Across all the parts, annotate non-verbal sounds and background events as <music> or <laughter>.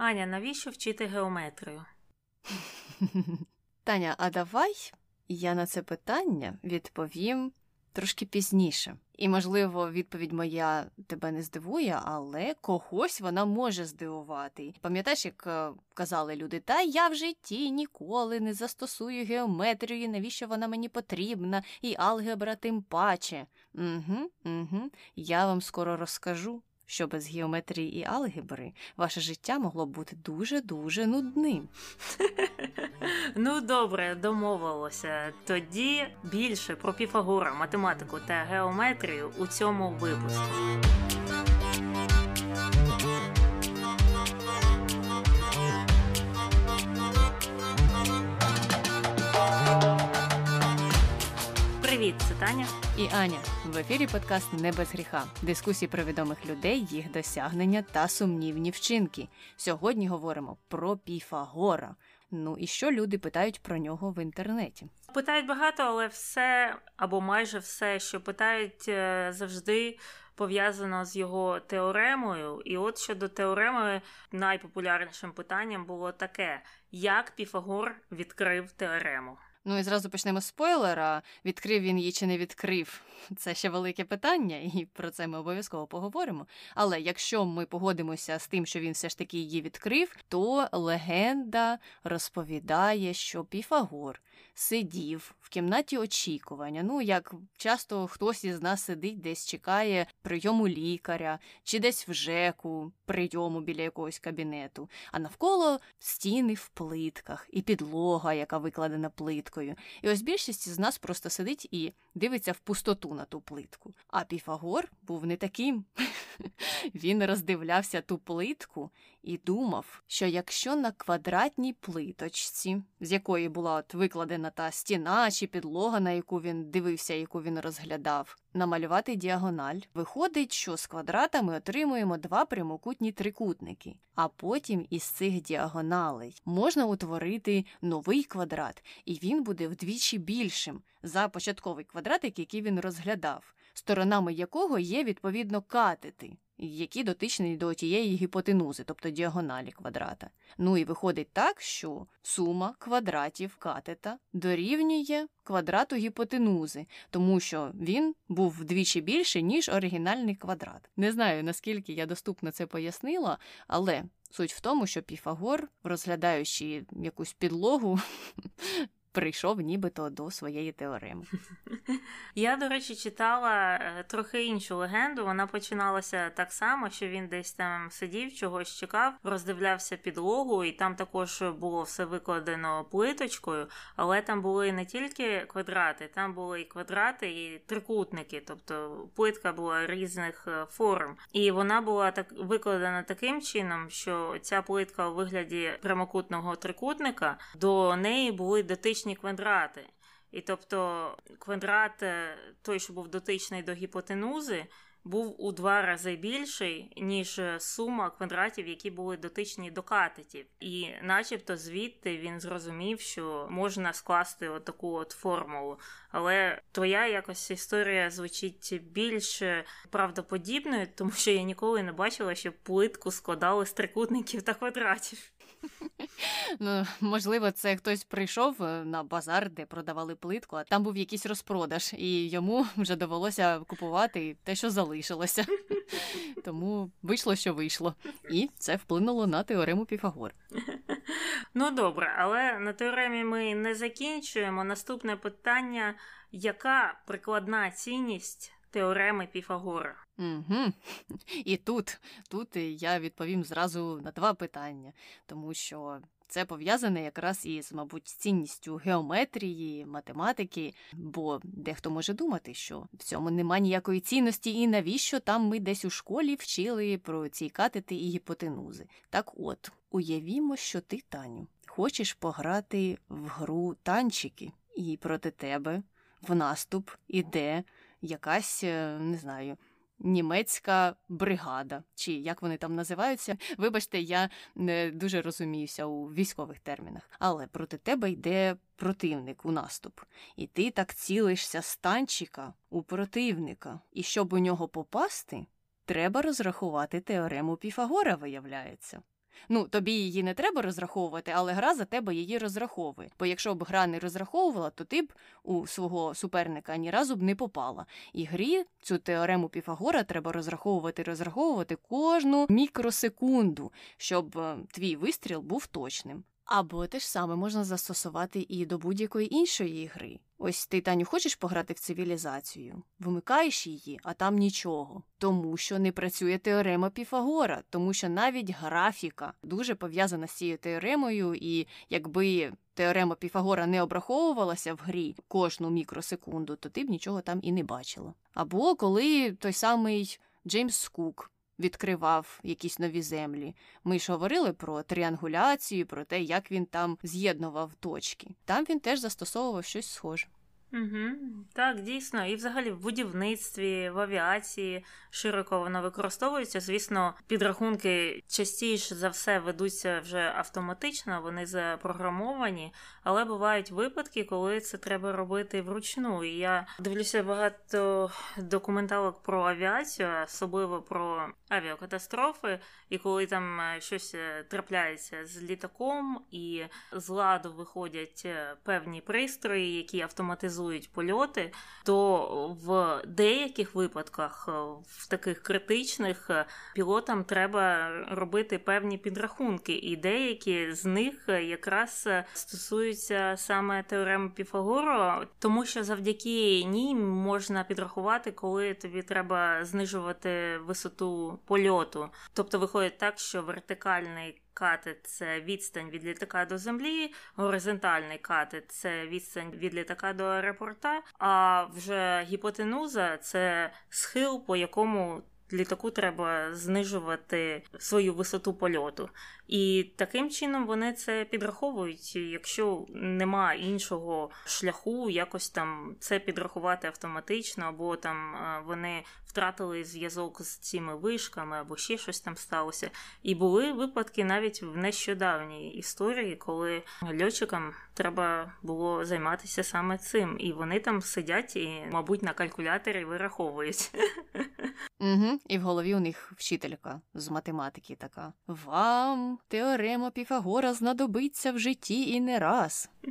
Аня, навіщо вчити геометрію? <laughs> Таня, а давай я на це питання відповім трошки пізніше. І, можливо, відповідь моя тебе не здивує, але когось вона може здивувати. Пам'ятаєш, як е, казали люди, та я в житті ніколи не застосую геометрію, навіщо вона мені потрібна, і алгебра тим паче. Угу, угу. Я вам скоро розкажу що без геометрії і алгебри ваше життя могло б бути дуже-дуже нудним. <laughs> Ну, добре, домовилося. Тоді більше про Піфагора, математику та геометрію у цьому випуску. Привіт, це Таня і Аня. В ефірі подкаст Не без гріха. Дискусії про відомих людей, їх досягнення та сумнівні вчинки. Сьогодні говоримо про Піфагора. Ну і що люди питають про нього в інтернеті? Питають багато, але все або майже все, що питають е, завжди. Пов'язано з його теоремою, і от щодо теореми, найпопулярнішим питанням було таке: як Піфагор відкрив теорему? Ну і зразу почнемо з спойлера. Відкрив він її чи не відкрив. Це ще велике питання, і про це ми обов'язково поговоримо. Але якщо ми погодимося з тим, що він все ж таки її відкрив, то легенда розповідає, що Піфагор сидів в кімнаті очікування. Ну, як часто хтось із нас сидить, десь чекає прийому лікаря, чи десь в ЖЕКу, прийому біля якогось кабінету, а навколо стіни в плитках і підлога, яка викладена плиткою. І ось більшість з нас просто сидить і дивиться в пустоту на ту плитку. А Піфагор був не таким. <laughs> Він роздивлявся ту плитку і думав, що якщо на квадратній плиточці, з якої була от викладена та стіна чи підлога, на яку він дивився, яку він розглядав, намалювати діагональ, виходить, що з квадрата ми отримуємо два прямокутні трикутники, а потім із цих діагоналей можна утворити новий квадрат, і він буде вдвічі більшим за початковий квадратик, який він розглядав, сторонами якого є відповідно катети які дотичні до тієї гіпотенузи, тобто діагоналі квадрата. Ну і виходить так, що сума квадратів катета дорівнює квадрату гіпотенузи, тому що він був вдвічі більший, ніж оригінальний квадрат. Не знаю, наскільки я доступно це пояснила, але. Суть в тому, що Піфагор, розглядаючи якусь підлогу, <laughs> прийшов нібито до своєї теореми. <laughs> Я, до речі, читала е, трохи іншу легенду. Вона починалася так само, що він десь там сидів, чогось чекав, роздивлявся підлогу, і там також було все викладено плиточкою, але там були не тільки квадрати, там були і квадрати, і трикутники, тобто плитка була різних е, форм. І вона була так викладена таким чином, що ця плитка у вигляді прямокутного трикутника до неї були дотичні дотичні квадрати. І тобто квадрат, е, той, що був дотичний до гіпотенузи, був у два рази більший, ніж е, сума квадратів, які були дотичні до катетів. І начебто звідти він зрозумів, що можна скласти отаку от формулу. Але твоя якось історія звучить більш правдоподібною, тому що я ніколи не бачила, щоб плитку складали з трикутників та квадратів. Ну, Можливо, це хтось прийшов е, на базар, де продавали плитку, а там був якийсь розпродаж, і йому вже довелося купувати те, що залишилося. Тому вийшло, що вийшло. І це вплинуло на теорему Піфагор. Ну добре, але на теоремі ми не закінчуємо. Наступне питання: яка прикладна цінність теореми Піфагора? Угу. <laughs> І тут, тут я відповім зразу на два питання, тому що це пов'язане якраз із, мабуть, цінністю геометрії, математики, бо дехто може думати, що в цьому нема ніякої цінності, і навіщо там ми десь у школі вчили про ці катети і гіпотенузи. Так от, уявімо, що ти, Таню, хочеш пограти в гру танчики, і проти тебе в наступ іде якась, е, не знаю німецька бригада, чи як вони там називаються. Вибачте, я не дуже розуміюся у військових термінах, але проти тебе йде противник у наступ, і ти так цілишся з танчика у противника. І щоб у нього попасти, треба розрахувати теорему Піфагора, виявляється. Ну, тобі її не треба розраховувати, але гра за тебе її розраховує. Бо якщо б гра не розраховувала, то ти б у свого суперника ні разу б не попала. І грі цю теорему Піфагора треба розраховувати, розраховувати кожну мікросекунду, щоб е, твій вистріл був точним. Або те ж саме можна застосувати і до будь-якої іншої гри. Ось ти, Таню, хочеш пограти в цивілізацію? Вимикаєш її, а там нічого. Тому що не працює теорема Піфагора, тому що навіть графіка дуже пов'язана з цією теоремою, і якби теорема Піфагора не обраховувалася в грі кожну мікросекунду, то ти б нічого там і не бачила. Або коли той самий Джеймс Кук відкривав якісь нові землі. Ми ж говорили про тріангуляцію, про те, як він там з'єднував точки. Там він теж застосовував щось схоже. Угу, Так, дійсно, і взагалі в будівництві, в авіації широко воно використовується. Звісно, підрахунки частіше за все ведуться вже автоматично, вони запрограмовані, але бувають випадки, коли це треба робити вручну. І я дивлюся багато документалок про авіацію, особливо про авіакатастрофи, і коли там е, щось е, трапляється з літаком, і з ладу виходять е, певні пристрої, які автоматизують польоти, то в деяких випадках, в таких критичних, пілотам треба робити певні підрахунки, і деякі з них якраз стосуються саме теореми Піфагору, тому що завдяки ній можна підрахувати, коли тобі треба знижувати висоту польоту. Тобто виходить так, що вертикальний катет це відстань від літака до землі, горизонтальний катет це відстань від літака до аеропорта, а вже гіпотенуза це схил, по якому літаку треба знижувати свою висоту польоту. І таким чином вони це підраховують. Якщо нема іншого шляху, якось там це підрахувати автоматично, або там е, вони втратили зв'язок з цими вишками, або ще щось там сталося. І були випадки навіть в нещодавній історії, коли льотчикам треба було займатися саме цим. І вони там сидять і, мабуть, на калькуляторі вираховують. Угу, І в голові у них вчителька з математики така. Вам теорема Піфагора знадобиться в житті і не раз. <laughs>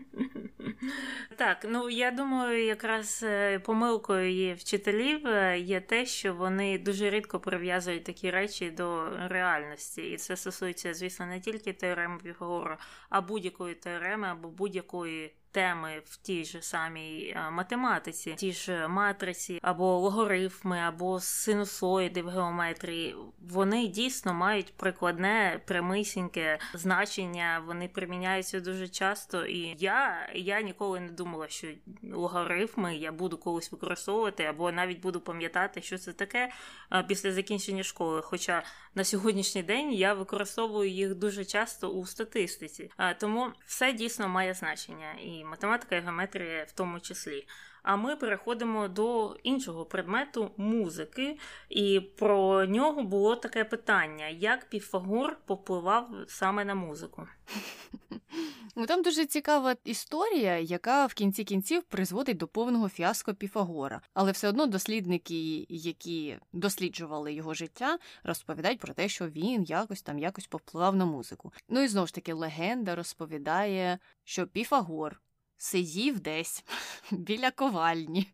Так, ну я думаю, якраз е, помилкою є вчителів е, є те, що вони дуже рідко прив'язують такі речі до реальності. І це стосується, звісно, не тільки теореми Піфагора, а будь-якої теореми або будь-якої теми в тій же самій е, математиці, ті ж матриці, або логарифми, або синусоїди в геометрії, вони дійсно мають прикладне прямисіньке значення, вони приміняються дуже часто. І я я ніколи не думала, що логарифми я буду колись використовувати, або навіть буду пам'ятати, що це таке е, після закінчення школи. Хоча на сьогоднішній день я використовую їх дуже часто у статистиці, е, тому все дійсно має значення. І математика і геометрія в тому числі. А ми переходимо до іншого предмету музики, і про нього було таке питання: як Піфагор попливав саме на музику? Ну, Там дуже цікава історія, яка в кінці кінців призводить до повного фіаско Піфагора. Але все одно дослідники, які досліджували його життя, розповідають про те, що він якось там якось попливав на музику. Ну і знову ж таки, легенда розповідає, що Піфагор сидів десь <laughs> біля ковальні.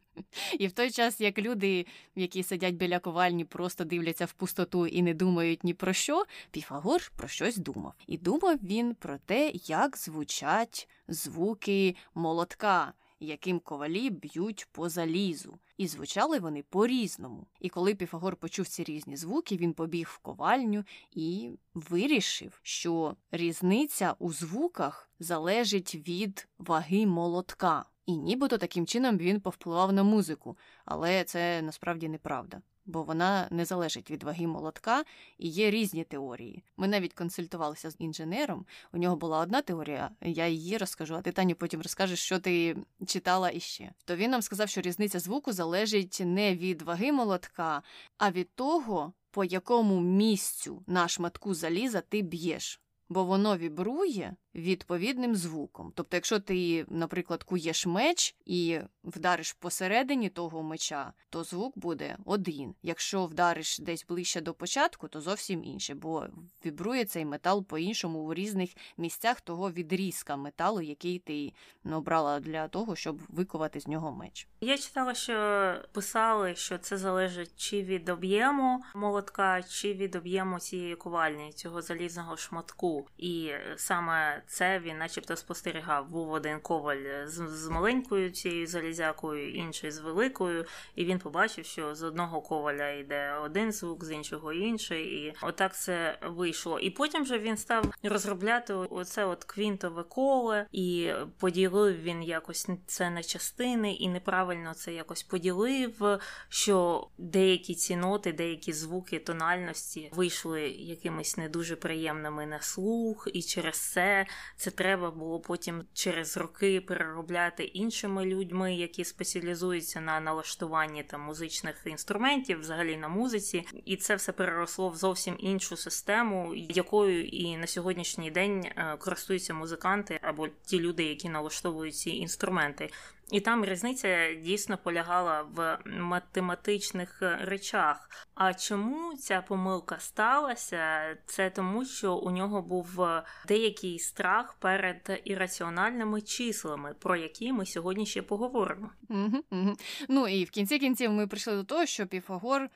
І в той час, як люди, які сидять біля ковальні, просто дивляться в пустоту і не думають ні про що, Піфагор про щось думав. І думав він про те, як звучать звуки молотка, яким ковалі б'ють по залізу. І звучали вони по-різному. І коли Піфагор почув ці різні звуки, він побіг в ковальню і вирішив, що різниця у звуках залежить від ваги молотка. І нібито таким чином він повпливав на музику, але це насправді неправда бо вона не залежить від ваги молотка і є різні теорії. Ми навіть консультувалися з інженером. У нього була одна теорія, я її розкажу, а ти Таню потім розкажеш, що ти читала іще. То він нам сказав, що різниця звуку залежить не від ваги молотка, а від того, по якому місцю на шматку заліза ти б'єш. Бо воно вібрує відповідним звуком. Тобто, якщо ти, наприклад, куєш меч і вдариш посередині того меча, то звук буде один. Якщо вдариш десь ближче до початку, то зовсім інше, бо вібрує цей метал по-іншому у різних місцях того відрізка металу, який ти ну, обрала для того, щоб викувати з нього меч. Я читала, що писали, що це залежить чи від об'єму молотка, чи від об'єму цієї ковальні, цього залізного шматку. І саме це він, начебто, спостерігав. Був один коваль з, з маленькою цією залізякою, інший з великою, і він побачив, що з одного коваля йде один звук, з іншого інший, і отак це вийшло. І потім вже він став розробляти оце от квінтове коле, і поділив він якось це на частини, і неправильно це якось поділив. Що деякі ці ноти, деякі звуки тональності вийшли якимись не дуже приємними на слух, і через це це треба було потім через роки переробляти іншими людьми, які спеціалізуються на налаштуванні там музичних інструментів, взагалі на музиці, і це все переросло в зовсім іншу систему, якою і на сьогоднішній день е, користуються музиканти або ті люди, які налаштовують ці інструменти. І там різниця дійсно полягала в математичних е, речах. А чому ця помилка сталася? Це тому, що у нього був е, деякий страх перед ірраціональними числами, про які ми сьогодні ще поговоримо. Угу, угу. Ну і в кінці кінців ми прийшли до того, що Піфагор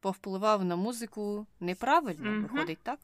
повпливав на музику неправильно, угу. виходить так?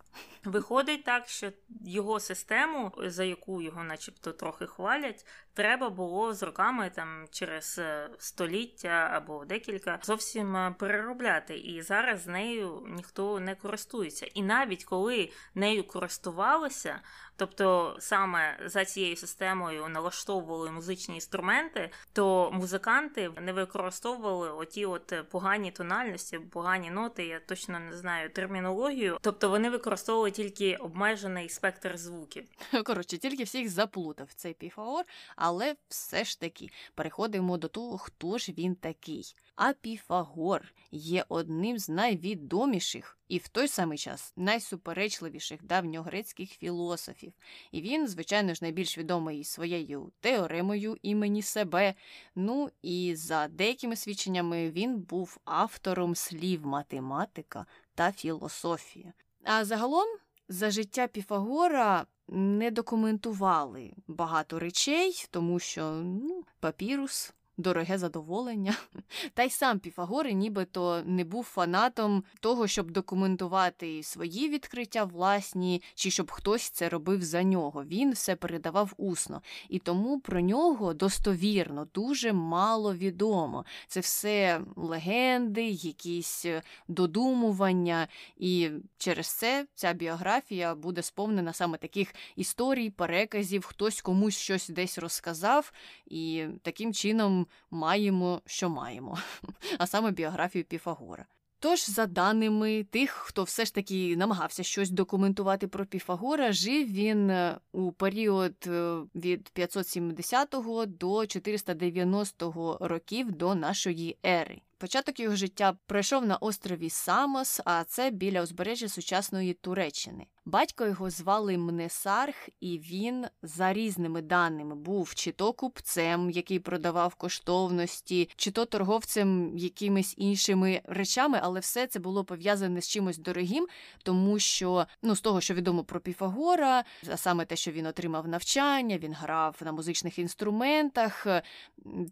Виходить так, що його систему, за яку його, начебто, трохи хвалять, треба було з роками там через е, століття або декілька зовсім е, переробляти. І зараз з нею ніхто не користується. І навіть коли нею користувалися, тобто саме за цією системою налаштовували музичні інструменти, то музиканти не використовували оті от погані тональності, погані ноти, я точно не знаю термінологію. Тобто вони використовували тільки обмежений спектр звуків. Коротше, тільки всіх заплутав цей піфаор, але все ж таки переходимо до того, хто ж він такий. А Піфагор є одним з найвідоміших і в той самий час найсуперечливіших давньогрецьких філософів. І він, звичайно ж, найбільш відомий своєю теоремою імені себе. Ну і за деякими свідченнями він був автором слів математика та філософія. А загалом за життя Піфагора не документували багато речей, тому що ну, папірус дороге задоволення. <laughs> Та й сам Піфагори нібито не був фанатом того, щоб документувати свої відкриття власні, чи щоб хтось це робив за нього. Він все передавав усно. І тому про нього достовірно дуже мало відомо. Це все легенди, якісь е, додумування, і через це ця біографія буде сповнена саме таких історій, переказів, хтось комусь щось десь розказав, і таким чином маємо, що маємо, <laughs> а саме біографію Піфагора. Тож, за даними тих, хто все ж таки намагався щось документувати про Піфагора, жив він е, у період е, від 570 до 490 років до нашої ери. Початок його життя пройшов на острові Самос, а це біля узбережжя сучасної Туреччини. Батько його звали Мнесарх, і він, за різними даними, був чи то купцем, який продавав коштовності, чи то торговцем якимись іншими речами, але все це було пов'язане з чимось дорогим, тому що ну з того, що відомо про Піфагора, а саме те, що він отримав навчання, він грав на музичних інструментах.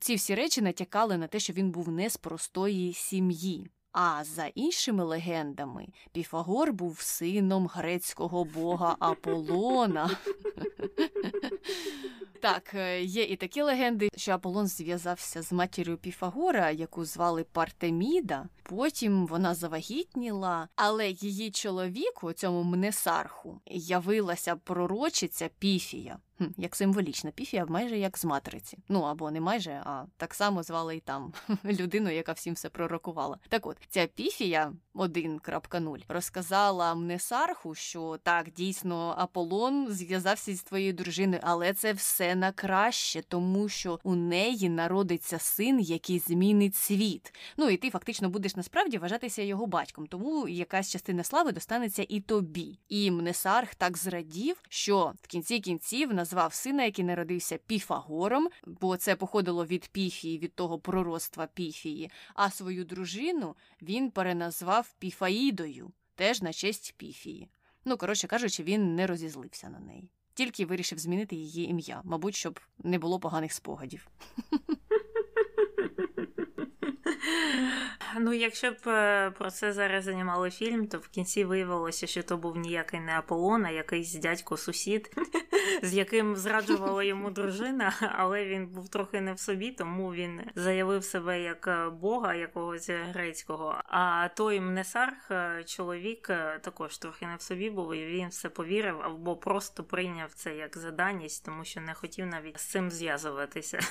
Ці всі речі натякали на те, що він був не з простої сім'ї. А за іншими легендами, Піфагор був сином грецького бога <laughs> Аполлона. <laughs> Так, е, є і такі легенди, що Аполлон зв'язався з матір'ю Піфагора, яку звали Партеміда. Потім вона завагітніла, але її чоловіку, цьому Мнесарху, явилася пророчиця Піфія. Як символічна піфія, майже як з матриці. Ну або не майже, а так само звали і там <laughs> людину, яка всім все пророкувала. Так от, ця піфія 1.0 розказала Мнесарху, що так, дійсно, Аполлон зв'язався з твоєю дружиною, але це все на краще, тому що у неї народиться син, який змінить світ. Ну і ти фактично будеш насправді вважатися його батьком, тому якась частина слави достанеться і тобі. І Мнесарх так зрадів, що в кінці кінців назвав сина, який народився Піфагором, бо це походило від Піфії, від того пророцтва Піфії, а свою дружину він переназвав Піфаїдою, теж на честь Піфії. Ну, коротше кажучи, він не розізлився на неї. Тільки вирішив змінити її ім'я, мабуть, щоб не було поганих спогадів. <laughs> Ну, якщо б е, про це зараз знімали фільм, то в кінці виявилося, що то був ніякий не Аполлон, а якийсь дядько сусід, <laughs> з яким зраджувала йому <laughs> дружина, але він був трохи не в собі, тому він заявив себе як е, бога якогось грецького. А той Мнесарх, е, чоловік, також трохи не в собі був, і він все повірив або просто прийняв це як заданість, тому що не хотів навіть з цим зв'язуватися. <laughs>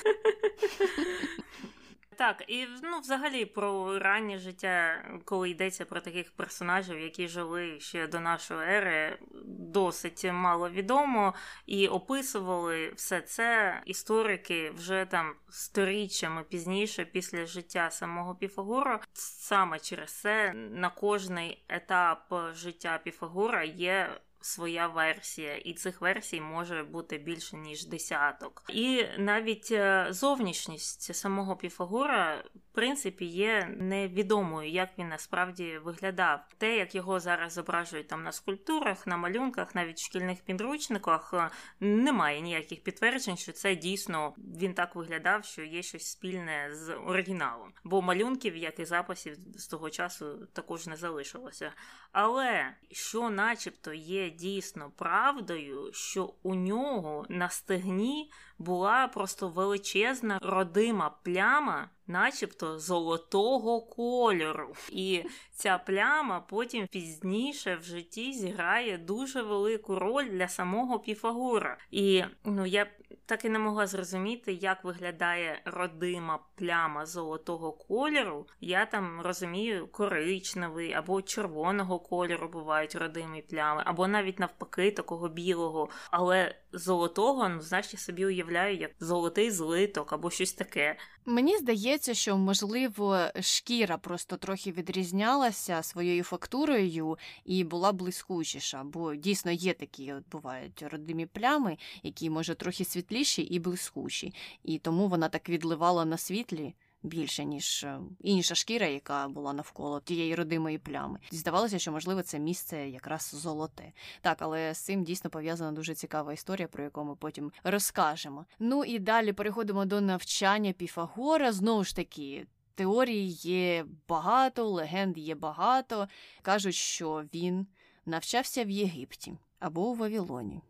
Так, і ну, взагалі про раннє життя, коли йдеться про таких персонажів, які жили ще до нашої ери, досить мало відомо і описували все це історики вже там сторіччями пізніше, після життя самого Піфагора. Саме через це на кожний етап життя Піфагора є своя версія, і цих версій може бути більше ніж десяток. І навіть е, зовнішність самого Піфагора в принципі є невідомою, як він насправді виглядав. Те, як його зараз зображують там на скульптурах, на малюнках, навіть в шкільних підручниках, е, немає ніяких підтверджень, що це дійсно він так виглядав, що є щось спільне з оригіналом. Бо малюнків, як і записів з того часу, також не залишилося. Але що, начебто, є дійсно правдою, що у нього на стегні була просто величезна родима пляма, начебто золотого кольору. І ця пляма потім пізніше в житті зіграє дуже велику роль для самого Піфагора. І ну я так і не могла зрозуміти, як виглядає родима пляма золотого кольору. Я там розумію коричневий або червоного кольору бувають родимі плями, або навіть навпаки такого білого. Але золотого, ну я собі уявляю, як золотий злиток або щось таке. Мені здається, що можливо шкіра просто трохи відрізнялася своєю фактурою і була блискучіша, бо дійсно є такі от бувають родимі плями, які може трохи світліші і блискучі, і тому вона так відливала на світлі більше, ніж е, інша шкіра, яка була навколо тієї родимої плями. Здавалося, що можливо це місце якраз золоте. Так, але з цим дійсно пов'язана дуже цікава історія, про яку ми потім розкажемо. Ну і далі переходимо до навчання Піфагора. Знову ж таки. Теорій є багато, легенд є багато. Кажуть, що він навчався в Єгипті, або у Вавилоні,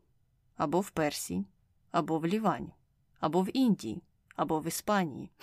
або в Персії, або в Лівані, або в Індії, або в Іспанії. <laughs>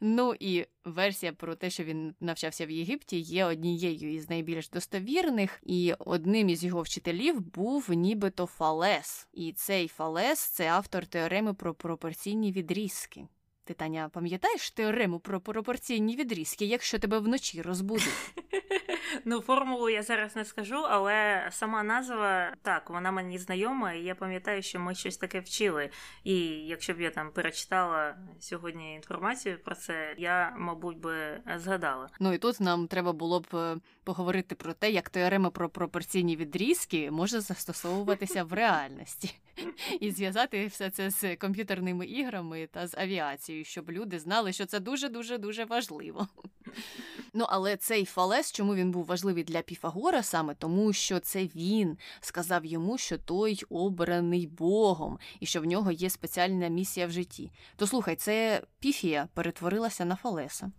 Ну і версія про те, що він навчався в Єгипті, є однією із найбільш достовірних, і одним із його вчителів був нібито Фалес. І цей Фалес це автор теореми про пропорційні відрізки. Ти, Таня, пам'ятаєш теорему про пропорційні відрізки, якщо тебе вночі розбудуть? <laughs> Ну, формулу я зараз не скажу, але сама назва так, вона мені знайома, і я пам'ятаю, що ми щось таке вчили. І якщо б я там перечитала сьогодні інформацію про це, я, мабуть, би згадала. Ну і тут нам треба було б е, поговорити про те, як теорема про пропорційні відрізки може застосовуватися в <laughs> реальності. І зв'язати все це з комп'ютерними іграми та з авіацією, щоб люди знали, що це дуже дуже дуже важливо. Ну, але цей фалес, чому він був важливий для Піфагора саме тому, що це він сказав йому, що той обраний Богом, і що в нього є спеціальна місія в житті. То слухай, це Піфія перетворилася на Фалеса.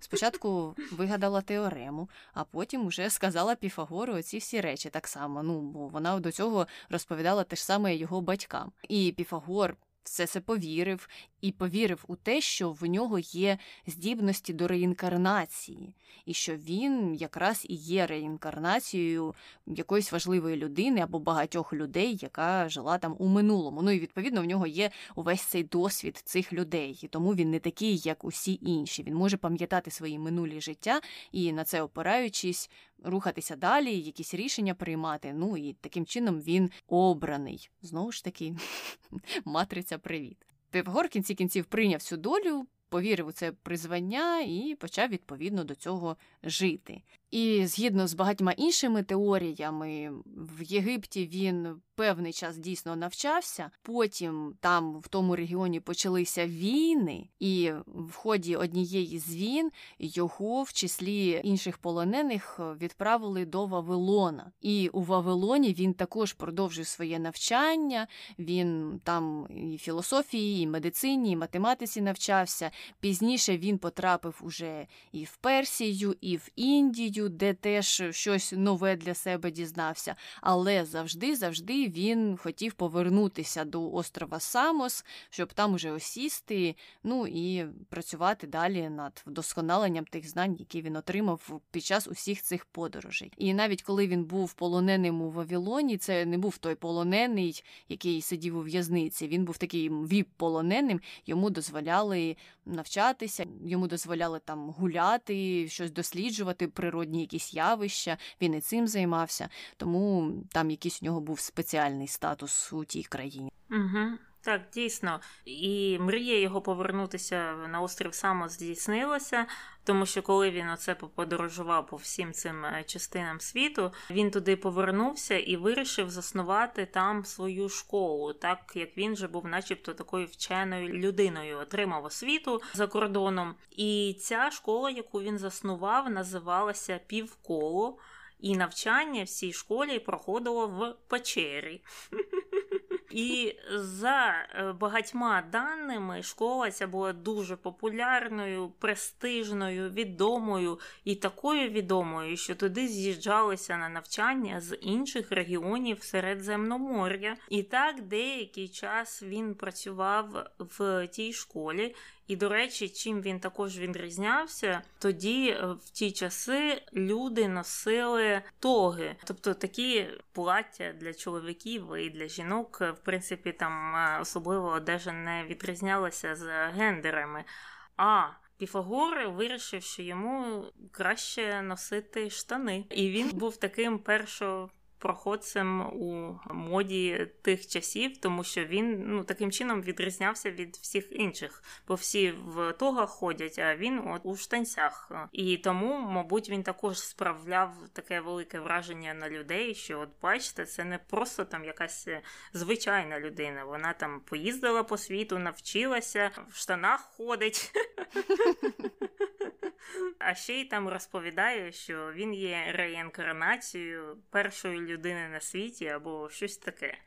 Спочатку вигадала теорему, а потім уже сказала Піфагору оці всі речі так само. Ну, бо вона до цього розповідала те ж саме його батькам. І Піфагор все це повірив і повірив у те, що в нього є здібності до реінкарнації, і що він якраз і є реінкарнацією якоїсь важливої людини або багатьох людей, яка жила там у минулому. Ну і відповідно в нього є увесь цей досвід цих людей, і тому він не такий, як усі інші. Він може пам'ятати свої минулі життя і на це опираючись. Рухатися далі, якісь рішення приймати. Ну і таким чином він обраний. Знову ж таки, <laughs> матриця привіт. Півгор кінці кінців прийняв цю долю, повірив у це призвання і почав відповідно до цього жити. І згідно з багатьма іншими теоріями, в Єгипті він певний час дійсно навчався. Потім там, в тому регіоні, почалися війни, і в ході однієї з війн його, в числі інших полонених, відправили до Вавилона. І у Вавилоні він також продовжив своє навчання. Він там і філософії, і медицині, і математиці навчався. Пізніше він потрапив уже і в Персію, і в Індію, де теж щось нове для себе дізнався. Але завжди, завжди він хотів повернутися до острова Самос, щоб там уже осісти, ну і працювати далі над вдосконаленням тих знань, які він отримав під час усіх цих подорожей. І навіть коли він був полоненим у Вавилоні, це не був той полонений, який сидів у в'язниці. Він був таким віп-полоненим, йому дозволяли навчатися, йому дозволяли там гуляти, щось досліджувати, природні якісь явища. Він і цим займався, тому там якийсь у нього був спеціальний статус у тій країні. Угу. Так, дійсно, і мрія його повернутися на острів Само здійснилася, тому що коли він оце подорожував по всім цим е, частинам світу, він туди повернувся і вирішив заснувати там свою школу, так як він же був, начебто, такою вченою людиною, отримав освіту за кордоном. І ця школа, яку він заснував, називалася Півколо. І навчання в цій школі проходило в печері. <laughs> І за е, багатьма даними школа ця була дуже популярною, престижною, відомою і такою відомою, що туди з'їжджалися на навчання з інших регіонів Середземномор'я. І так деякий час він працював в тій школі. І, до речі, чим він також відрізнявся, тоді е, в ті часи люди носили тоги, тобто такі плаття для чоловіків і для жінок, в принципі, там е, особливо одежа не відрізнялася з гендерами. А Піфагор вирішив, що йому краще носити штани, і він був таким першо проходцем у моді тих часів, тому що він ну таким чином відрізнявся від всіх інших, бо всі в тогах ходять, а він от у штанцях. І тому, мабуть, він також справляв таке велике враження на людей, що от бачите, це не просто там якась звичайна людина. Вона там поїздила по світу, навчилася, в штанах ходить. <laughs> А ще й там розповідає, що він є реінкарнацією першої людини на світі або щось таке.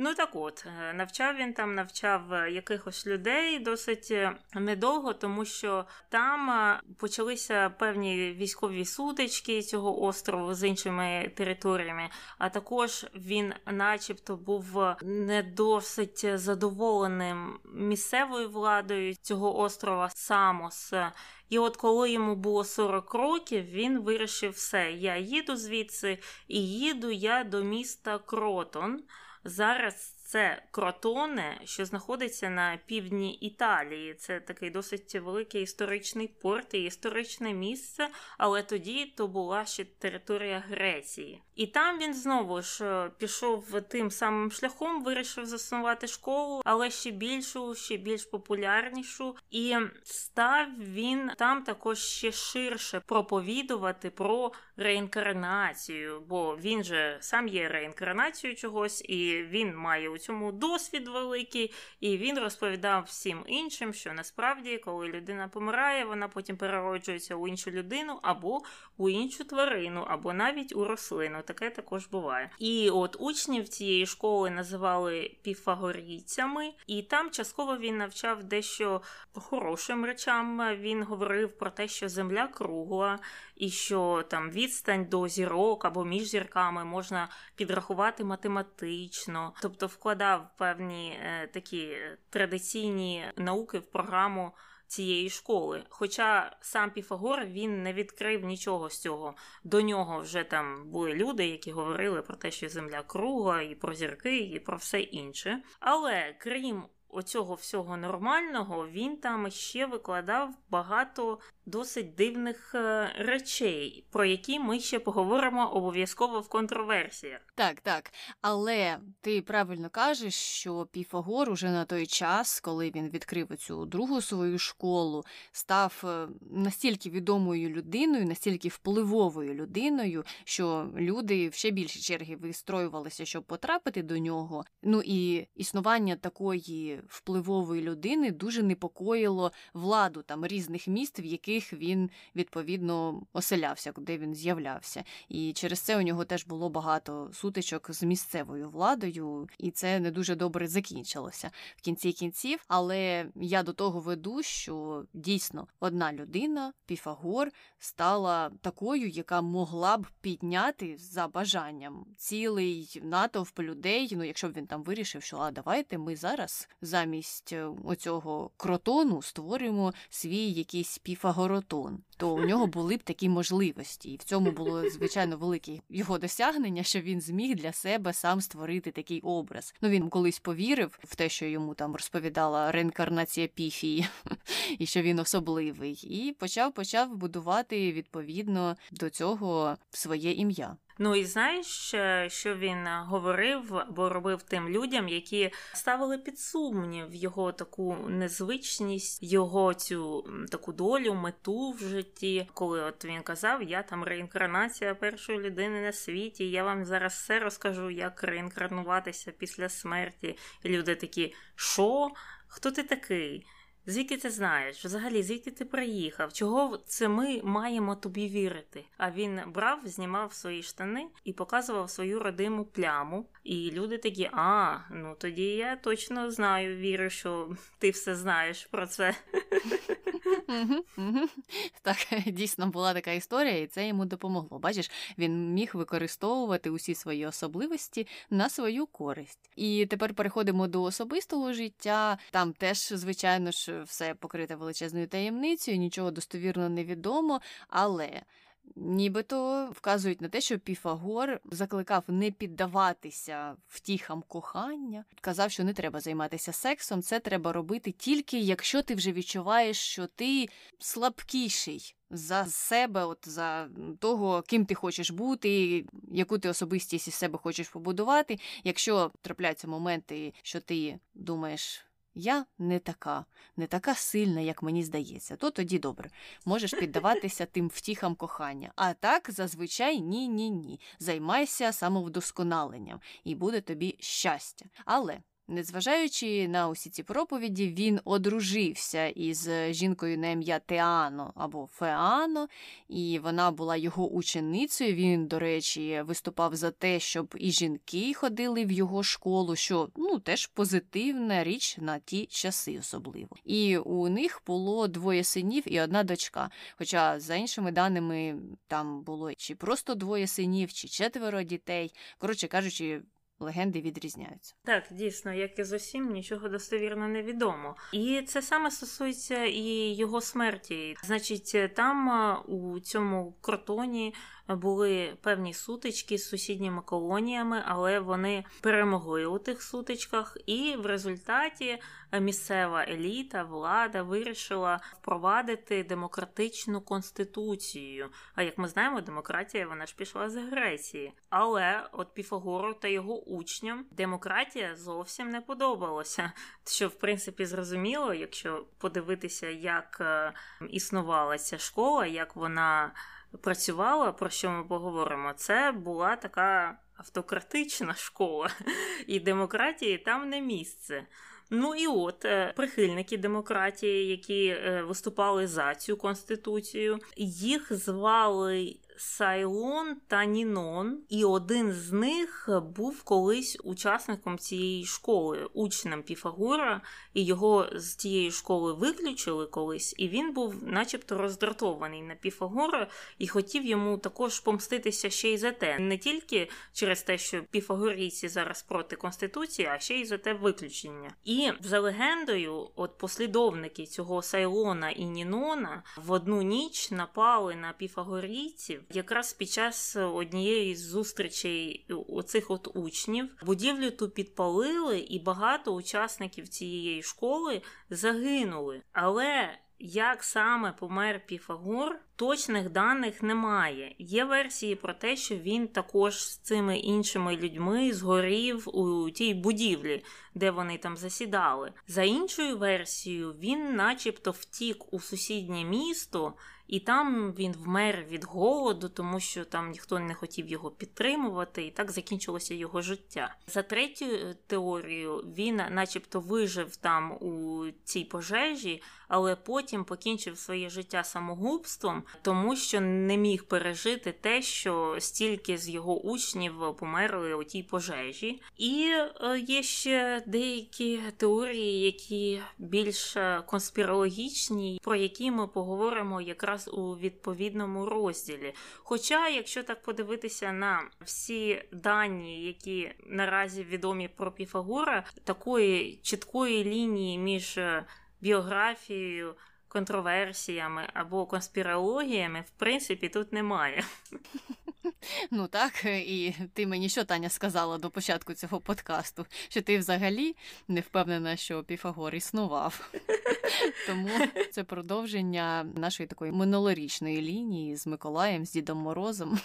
Ну так от, е, навчав він там, навчав е, якихось людей досить е, недовго, тому що там почалися певні військові сутички цього острову з іншими територіями. А також він, начебто, був не досить задоволеним місцевою владою цього острова Самос. І от коли йому було 40 років, він вирішив все: я їду звідси і їду я до міста Кротон. Зараз це Кротоне, що знаходиться на півдні Італії. Це такий досить великий історичний порт і історичне місце, але тоді то була ще територія Греції. І там він знову ж е, пішов тим самим шляхом, вирішив заснувати школу, але ще більшу, ще більш популярнішу. І став він там також ще ширше проповідувати про реінкарнацію, бо він же сам є реінкарнацією чогось, і він має цьому досвід великий, і він розповідав всім іншим, що насправді, коли людина помирає, вона потім перероджується у іншу людину або у іншу тварину, або навіть у рослину. Таке також буває. І от учнів цієї школи називали піфагорійцями, і там частково він навчав дещо хорошим речам. Він говорив про те, що земля кругла, і що там відстань до зірок або між зірками можна підрахувати математично тобто вкладав певні е, такі традиційні науки в програму. Цієї школи, хоча сам Піфагор він не відкрив нічого з цього. До нього вже там були люди, які говорили про те, що земля кругла, і про зірки, і про все інше. Але крім оцього всього нормального, він там ще викладав багато досить дивних е, речей, про які ми ще поговоримо обов'язково в контроверсіях. Так, так. Але ти правильно кажеш, що Піфагор уже на той час, коли він відкрив цю другу свою школу, став е, настільки відомою людиною, настільки впливовою людиною, що люди в ще більші черги вистроювалися, щоб потрапити до нього. Ну і існування такої впливової людини дуже непокоїло владу там різних міст, в яких він відповідно оселявся, куди він з'являвся. І через це у нього теж було багато сутичок з місцевою владою, і це не дуже добре закінчилося в кінці кінців. Але я до того веду, що дійсно одна людина, Піфагор, стала такою, яка могла б підняти за бажанням цілий натовп людей. Ну, якщо б він там вирішив, що а давайте ми зараз замість е, оцього кротону створюємо свій якийсь піфагоротон, то у нього були б такі можливості, і в цьому було звичайно велике його досягнення, що він зміг для себе сам створити такий образ. Ну він колись повірив в те, що йому там розповідала реінкарнація піфії, <laughs> і що він особливий, і почав почав будувати відповідно до цього своє ім'я. Ну і знаєш, що він говорив або робив тим людям, які ставили під сумнів його таку незвичність, його цю таку долю, мету в житті, коли от він казав, я там реінкарнація першої людини на світі, я вам зараз все розкажу, як реінкарнуватися після смерті. І люди такі, що? Хто ти такий? Звідки ти знаєш? Взагалі, звідки ти приїхав? Чого це ми маємо тобі вірити? А він брав, знімав свої штани і показував свою родиму пляму. І люди такі, а, ну тоді я точно знаю, вірю, що ти все знаєш про це. Так, дійсно була така історія, і це йому допомогло. Бачиш, він міг використовувати усі свої особливості на свою користь. І тепер переходимо до особистого життя. Там теж, звичайно ж, все покрите величезною таємницею, нічого достовірно не відомо, але. Нібито вказують на те, що Піфагор закликав не піддаватися втіхам кохання, казав, що не треба займатися сексом, це треба робити тільки якщо ти вже відчуваєш, що ти слабкіший за себе, от за того, ким ти хочеш бути, яку ти особистість із себе хочеш побудувати. Якщо трапляються моменти, що ти думаєш. Я не така, не така сильна, як мені здається, то тоді добре, можеш піддаватися тим втіхам кохання. А так зазвичай ні, ні, ні. Займайся самовдосконаленням, і буде тобі щастя. Але Незважаючи на усі ці проповіді, він одружився із жінкою на ім'я Теано або Феано, і вона була його ученицею. Він, до речі, виступав за те, щоб і жінки ходили в його школу, що ну теж позитивна річ на ті часи, особливо. І у них було двоє синів і одна дочка. Хоча, за іншими даними, там було чи просто двоє синів, чи четверо дітей. Коротше кажучи, легенди відрізняються. Так, дійсно, як і з усім, нічого достовірно не відомо. І це саме стосується і його смерті. Значить, там у цьому кротоні були певні сутички з сусідніми колоніями, але вони перемогли у тих сутичках, і в результаті місцева еліта, влада вирішила впровадити демократичну конституцію. А як ми знаємо, демократія вона ж пішла з Греції. Але от Піфагору та його учням демократія зовсім не подобалася. Що в принципі зрозуміло, якщо подивитися, як е, існувала ця школа, як вона працювала, про що ми поговоримо, це була така автократична школа, <laughs> і демократії там не місце. Ну і от е, прихильники демократії, які е, виступали за цю конституцію, їх звали Сайлон та Нінон, і один з них був колись учасником цієї школи, учнем Піфагора, і його з тієї школи виключили колись, і він був, начебто, роздратований на Піфагора і хотів йому також помститися ще й за те, не тільки через те, що піфагорійці зараз проти конституції, а ще й за те виключення. І за легендою, от послідовники цього Сайлона і Нінона в одну ніч напали на піфагорійців якраз під час однієї з зустрічей оцих от учнів будівлю ту підпалили, і багато учасників цієї школи загинули. Але як саме помер Піфагор, точних даних немає. Є версії про те, що він також з цими іншими людьми згорів у тій будівлі, де вони там засідали. За іншою версією, він, начебто, втік у сусіднє місто. І там він вмер від голоду, тому що там ніхто не хотів його підтримувати, і так закінчилося його життя. За третю теорію він, начебто, вижив там у цій пожежі, але потім покінчив своє життя самогубством, тому що не міг пережити те, що стільки з його учнів померли у тій пожежі. І е, є ще деякі теорії, які більш конспірологічні, про які ми поговоримо якраз у відповідному розділі. Хоча, якщо так подивитися на всі дані, які наразі відомі про Піфагора, такої чіткої лінії між біографією, контроверсіями або конспірологіями, в принципі, тут немає. <laughs> Ну так, і ти мені що Таня сказала до початку цього подкасту? Що ти взагалі не впевнена, що Піфагор існував. <laughs> Тому це продовження нашої такої минулорічної лінії з Миколаєм, з Дідом Морозом.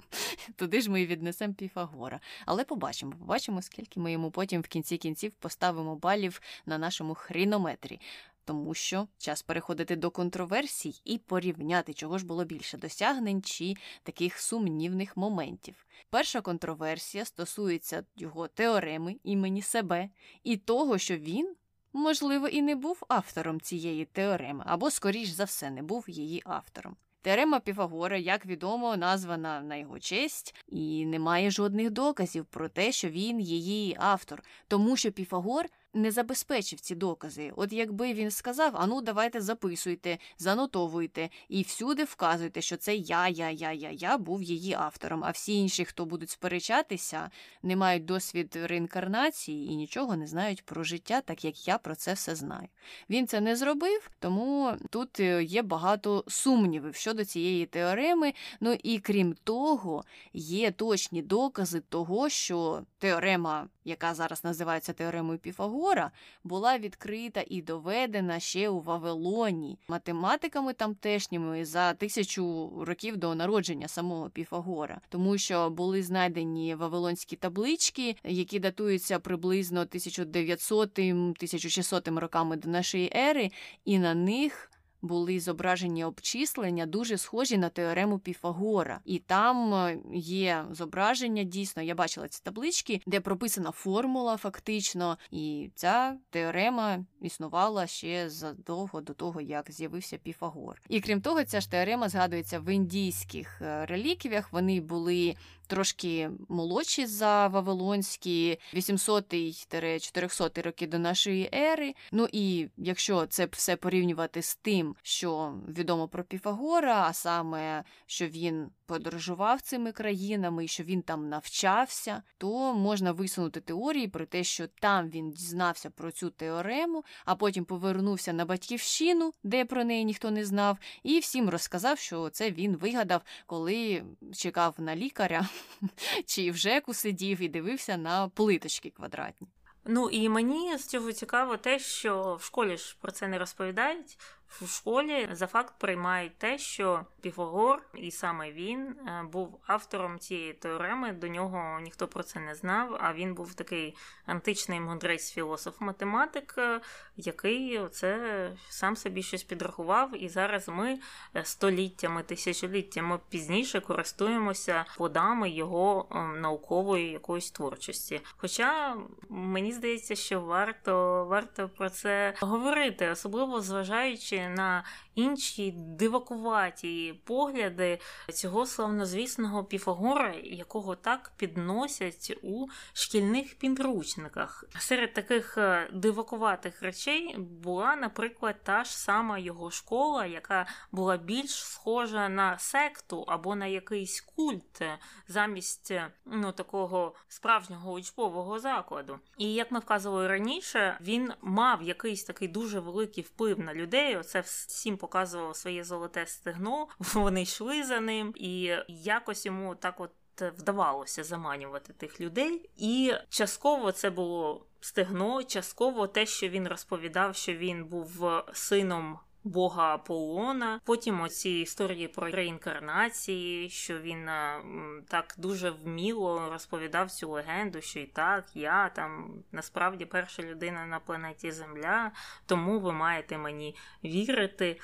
<laughs> Туди ж ми і віднесемо Піфагора. Але побачимо, побачимо, скільки ми йому потім в кінці кінців поставимо балів на нашому хрінометрі тому що час переходити до контроверсій і порівняти, чого ж було більше досягнень чи таких сумнівних моментів. Перша контроверсія стосується його теореми імені себе і того, що він. Можливо, і не був автором цієї теореми, або, скоріш за все, не був її автором. Теорема Піфагора, як відомо, названа на його честь, і немає жодних доказів про те, що він її автор, тому що Піфагор не забезпечив ці докази. От якби він сказав: ану, давайте записуйте, занотовуйте і всюди вказуйте, що це я, я, я, я, я був її автором. А всі інші, хто будуть сперечатися, не мають досвід реінкарнації і нічого не знають про життя, так як я про це все знаю. Він це не зробив, тому тут е, є багато сумнівів щодо цієї теореми. Ну і крім того, є точні докази того, що теорема, яка зараз називається теоремою Піфагора, Піфагора була відкрита і доведена ще у Вавилоні. Математиками тамтешніми за тисячу років до народження самого Піфагора, тому що були знайдені вавилонські таблички, які датуються приблизно 1900-1600 роками до нашої ери, і на них були зображені обчислення, дуже схожі на теорему Піфагора. І там е, є зображення, дійсно, я бачила ці таблички, де прописана формула, фактично, і ця теорема існувала ще задовго до того, як з'явився Піфагор. І крім того, ця ж теорема згадується в індійських е, реліквіях. Вони були трошки молодші за Вавилонські 800-400 роки до нашої ери. Ну і якщо це все порівнювати з тим, що відомо про Піфагора, а саме що він подорожував цими країнами і що він там навчався, то можна висунути теорії про те, що там він дізнався про цю теорему, а потім повернувся на батьківщину, де про неї ніхто не знав, і всім розказав, що це він вигадав, коли чекав на лікаря <laughs> чи в ЖЕКу сидів і дивився на плиточки квадратні. Ну і мені з цього цікаво те, що в школі ж про це не розповідають. В школі за факт приймають те, що Піфагор, і саме він е, був автором цієї теореми. До нього ніхто про це не знав. А він був такий античний мудрець, філософ, математик, е, який оце сам собі щось підрахував. І зараз ми е, століттями, тисячоліттями пізніше користуємося плодами його наукової якоїсь творчості. Хоча мені здається, що варто варто про це говорити, особливо зважаючи на інші дивакуваті погляди цього славнозвісного піфагора, якого так підносять у шкільних підручниках. Серед таких е, дивакуватих речей була, наприклад, та ж сама його школа, яка була більш схожа на секту або на якийсь культ замість ну, такого справжнього учбового закладу. І як ми вказували раніше, він мав якийсь такий дуже великий вплив на людей. Оце всім показувало своє золоте стегно. <laughs> Вони йшли за ним, і якось йому так от. Вдавалося заманювати тих людей, і частково це було стегно, частково те, що він розповідав, що він був сином Бога Аполлона. Потім оці історії про реінкарнації, що він е, так дуже вміло розповідав цю легенду, що і так, я там насправді перша людина на планеті Земля, тому ви маєте мені вірити.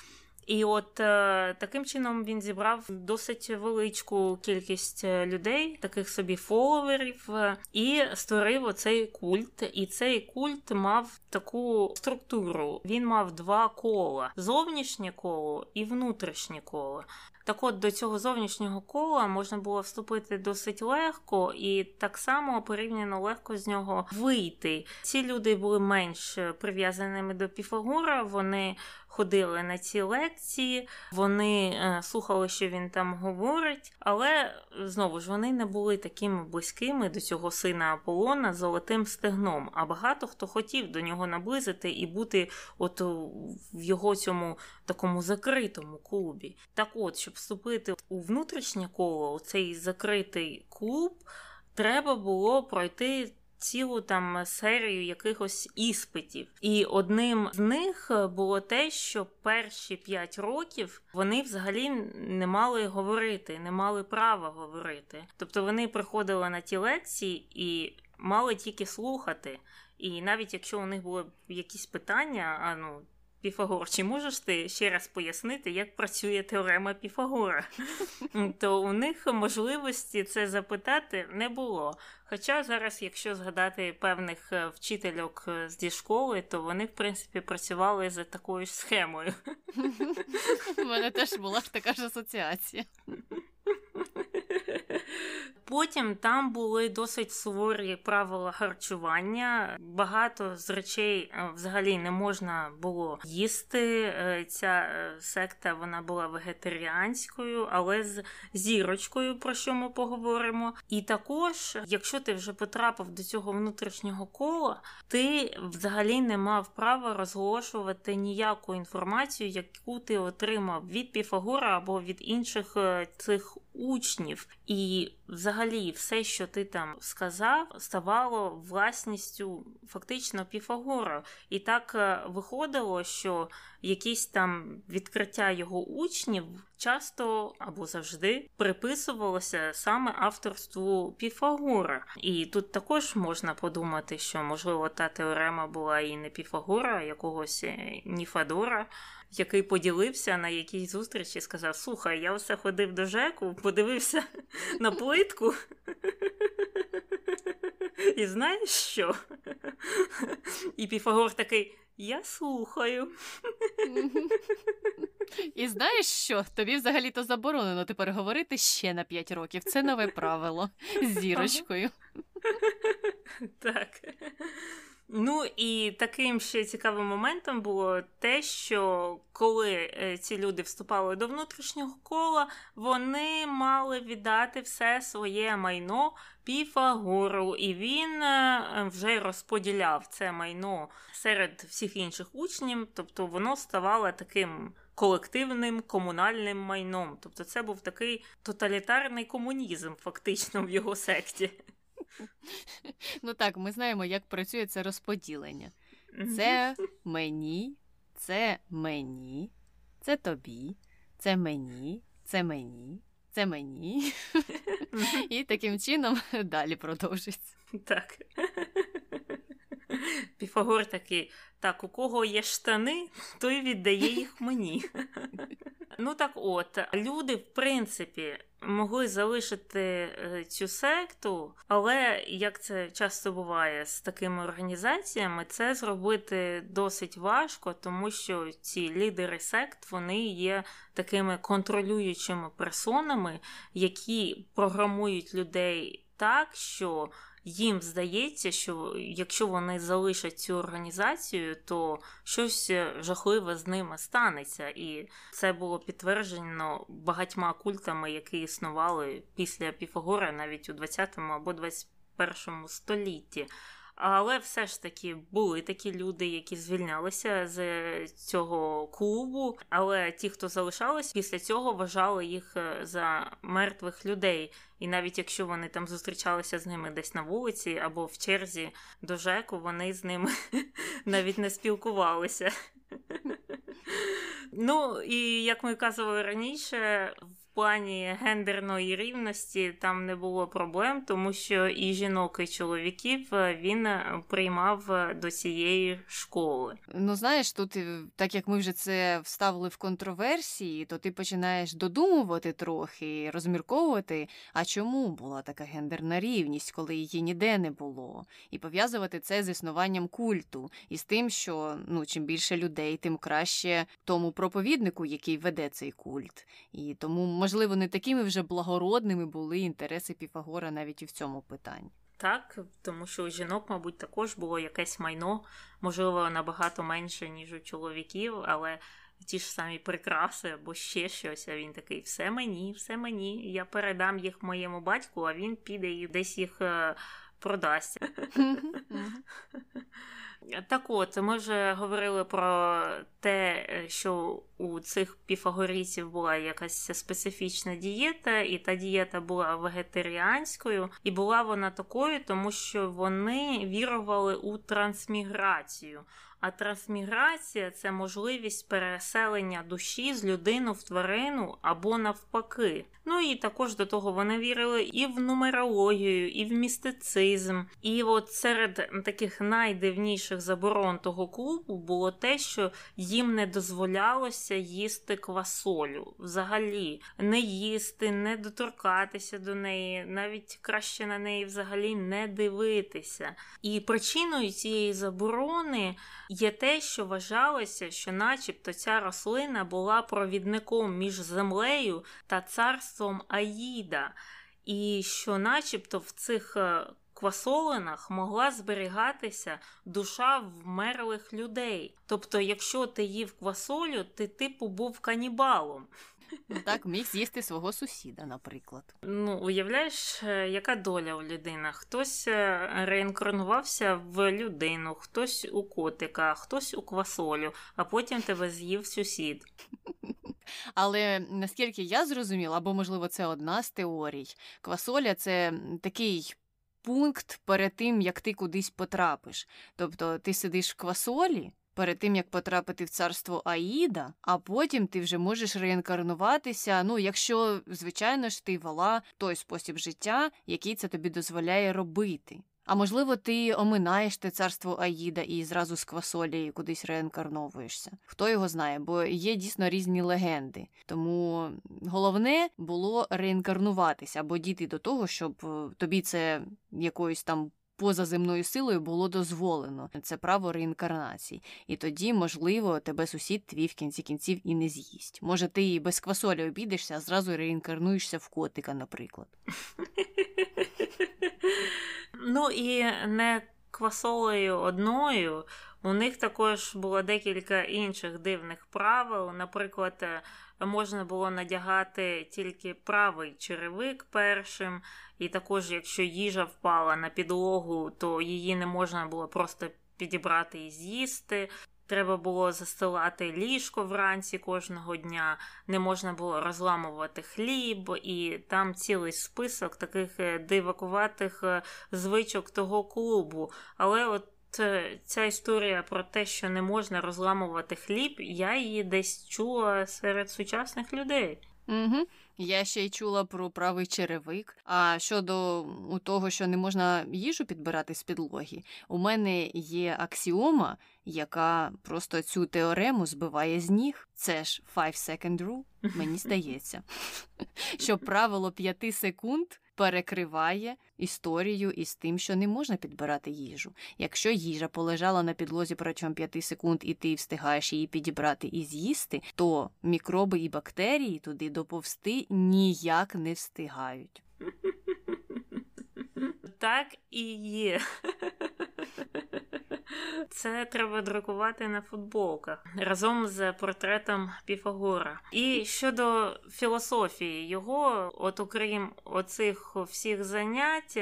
І от е, таким чином він зібрав досить величку кількість е, людей, таких собі фоловерів, е, і створив оцей культ. І цей культ мав таку структуру. Він мав два кола: зовнішнє коло і внутрішнє коло. Так от до цього зовнішнього кола можна було вступити досить легко, і так само порівняно легко з нього вийти. Ці люди були менш прив'язаними до Піфагора, вони ходили на ці лекції, вони е, слухали, що він там говорить, але знову ж вони не були такими близькими до цього сина Аполлона золотим стегном. А багато хто хотів до нього наблизити і бути от в його цьому такому закритому клубі. Так от, щоб вступити у внутрішнє коло, у цей закритий клуб, треба було пройти цілу там серію якихось іспитів. І одним з них було те, що перші п'ять років вони взагалі не мали говорити, не мали права говорити. Тобто вони приходили на ті лекції і мали тільки слухати. І навіть якщо у них були якісь питання, а ну Піфагор, чи можеш ти ще раз пояснити, як працює теорема Піфагора? <laughs> То у них можливості це запитати не було. Хоча зараз, якщо згадати певних е, вчительок е, зі школи, то вони, в принципі, працювали за такою ж схемою. <laughs> У мене теж була ж така ж асоціація. <laughs> Потім там були досить суворі правила харчування. Багато з речей е, взагалі не можна було їсти. Е, ця е, секта вона була вегетаріанською, але з зірочкою, про що ми поговоримо. І також, якщо ти вже потрапив до цього внутрішнього кола, ти взагалі не мав права розголошувати ніяку інформацію, яку ти отримав від Піфагора або від інших цих учнів. І взагалі все, що ти там сказав, ставало власністю фактично Піфагора. І так е, виходило, що якісь там відкриття його учнів часто або завжди приписувалося саме авторству Піфагора. І тут також можна подумати, що можливо та теорема була і не Піфагора, а якогось е, Ніфадора який поділився на якійсь зустрічі сказав: Слухай, я все ходив до Жеку, подивився <laughs> на плитку. І знаєш що? І Піфагор такий. Я слухаю. І знаєш що? Тобі взагалі-то заборонено тепер говорити ще на 5 років. Це нове правило з зірочкою. Так. Ну і таким ще цікавим моментом було те, що коли е, ці люди вступали до внутрішнього кола, вони мали віддати все своє майно Піфагору, і він е, вже розподіляв це майно серед всіх інших учнів, тобто воно ставало таким. Колективним комунальним майном. Тобто це був такий тоталітарний комунізм, фактично, в його секті. <laughs> Ну так, ми знаємо, як працює це розподілення. Це мені, це мені, це тобі, це мені, це мені, це мені. І таким чином <laughs> далі продовжиться. Так. Піфагор такий, так, у кого є штани, той віддає їх мені. Ну так от, люди, в принципі, могли залишити е, цю секту, але як це часто буває з такими організаціями, це зробити досить важко, тому що ці лідери сект вони є такими контролюючими персонами, які програмують людей так, що їм здається, що якщо вони залишать цю організацію, то щось жахливе з ними станеться. І це було підтверджено багатьма культами, які існували після Піфагора навіть у 20 або 21 столітті. Але все ж таки були такі люди, які звільнялися з цього клубу. Але ті, хто залишались після цього, вважали їх е, за мертвих людей. І навіть якщо вони там зустрічалися з ними десь на вулиці або в черзі до ЖЕКу, вони з ними <laughs> навіть не спілкувалися. <laughs> Ну і як ми казали раніше, плані гендерної рівності там не було проблем, тому що і жінок, і чоловіків е, він е, приймав е, до цієї школи. Ну знаєш, тут так як ми вже це вставили в контроверсії, то ти починаєш додумувати трохи, розмірковувати, а чому була така гендерна рівність, коли її ніде не було, і пов'язувати це з існуванням культу і з тим, що ну чим більше людей, тим краще тому проповіднику, який веде цей культ, і тому можливо, не такими вже благородними були інтереси Піфагора навіть і в цьому питанні. Так, тому що у жінок, мабуть, також було якесь майно, можливо, набагато менше, ніж у чоловіків, але ті ж самі прикраси або ще щось. А він такий: все мені, все мені. Я передам їх моєму батьку, а він піде і десь їх е, продасть. <laughs> Так от, ми вже говорили про те, що у цих піфагорійців була якась специфічна дієта, і та дієта була вегетаріанською, і була вона такою, тому що вони вірували у трансміграцію. А трансміграція це можливість переселення душі з людини в тварину або навпаки. Ну і також до того вони вірили і в нумерологію, і в містицизм. І от серед таких найдивніших заборон того клубу було те, що їм не дозволялося їсти квасолю. Взагалі не їсти, не доторкатися до неї, навіть краще на неї взагалі не дивитися. І причиною цієї заборони є те, що вважалося, що, начебто, ця рослина була провідником між землею та царством Аїда, і що, начебто, в цих е, квасолинах могла зберігатися душа вмерлих людей. Тобто, якщо ти їв квасолю, ти типу був канібалом. Ну Так, міг з'їсти свого сусіда, наприклад. Ну, уявляєш, е, яка доля у людини? Хтось е, реінкарнувався в людину, хтось у котика, хтось у квасолю, а потім тебе з'їв сусід. Але наскільки я зрозуміла, або, можливо, це одна з теорій, квасоля це такий. Пункт перед тим, як ти кудись потрапиш. Тобто ти сидиш в квасолі, перед тим як потрапити в царство Аїда, а потім ти вже можеш реінкарнуватися. Ну, якщо, звичайно ж, ти вела той спосіб життя, який це тобі дозволяє робити. А можливо, ти оминаєш те царство Аїда і зразу з квасолі кудись реінкарновуєшся. Хто його знає, бо є дійсно різні легенди. Тому головне було реінкарнуватися або дійти до того, щоб е, тобі це якоюсь там позаземною силою було дозволено це право реінкарнації. І тоді, можливо, тебе сусід твій в кінці кінців і не з'їсть. Може, ти і без квасолі обійдешся, а зразу реінкарнуєшся в котика, наприклад. <laughs> Ну і не квасолею одною. У них також було декілька інших дивних правил. Наприклад, можна було надягати тільки правий черевик першим, і також, якщо їжа впала на підлогу, то її не можна було просто підібрати і з'їсти. Треба було застилати ліжко вранці кожного дня, не можна було розламувати хліб, і там цілий список таких е, дивакуватих е, звичок того клубу. Але от е, ця історія про те, що не можна розламувати хліб, я її десь чула серед сучасних людей. Угу. Я ще й чула про правий черевик. А щодо у того, що не можна їжу підбирати з підлоги, у мене є аксіома, яка просто цю теорему збиває з ніг. Це ж five second rule, мені <laughs> здається, що правило п'яти секунд перекриває історію із тим, що не можна підбирати їжу. Якщо їжа полежала на підлозі протягом 5 секунд, і ти встигаєш її підібрати і з'їсти, то мікроби і бактерії туди доповзти ніяк не встигають. Так і є. Це треба друкувати на футболках разом з портретом Піфагора. І щодо філософії, його, от окрім оцих всіх занять,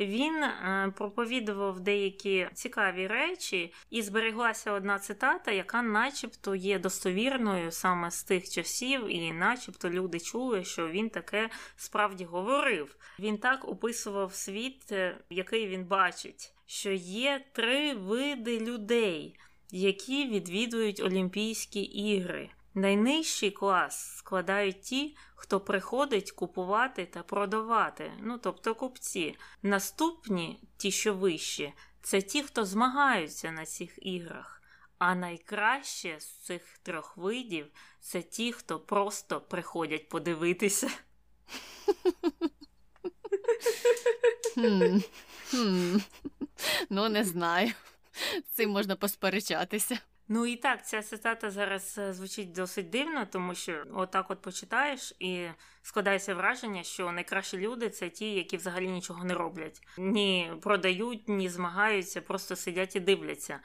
він е, проповідував деякі цікаві речі, і збереглася одна цитата, яка, начебто, є достовірною саме з тих часів, і, начебто, люди чули, що він таке справді говорив. Він так описував світ, е, який він бачить що є три види людей, які відвідують Олімпійські ігри. Найнижчий клас складають ті, хто приходить купувати та продавати, ну тобто купці. Наступні, ті, що вищі, це ті, хто змагаються на цих іграх. А найкраще з цих трьох видів це ті, хто просто приходять подивитися. Ну, не знаю. Цим можна посперечатися. Ну і так, ця цитата зараз е, звучить досить дивно, тому що отак от почитаєш і складається враження, що найкращі люди це ті, які взагалі нічого не роблять, ні продають, ні змагаються, просто сидять і дивляться.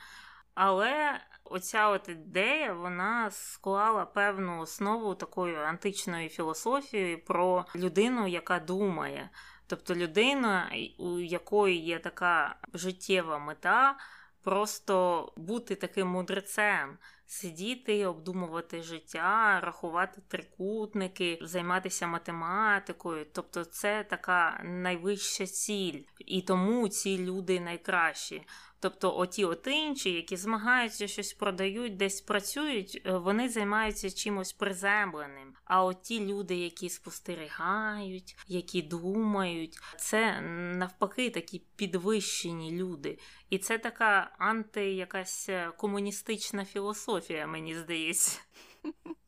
Але оця от ідея вона склала певну основу такої античної філософії про людину, яка думає. Тобто людина, у якої є така життєва мета, просто бути таким мудрецем, сидіти, обдумувати життя, рахувати трикутники, займатися математикою. Тобто, це така найвища ціль, і тому ці люди найкращі. Тобто, оті от інші, які змагаються, щось продають, десь працюють, е, вони займаються чимось приземленим. А от ті люди, які спостерігають, які думають, це навпаки такі підвищені люди. І це така анти якась е, комуністична філософія, мені здається. <laughs>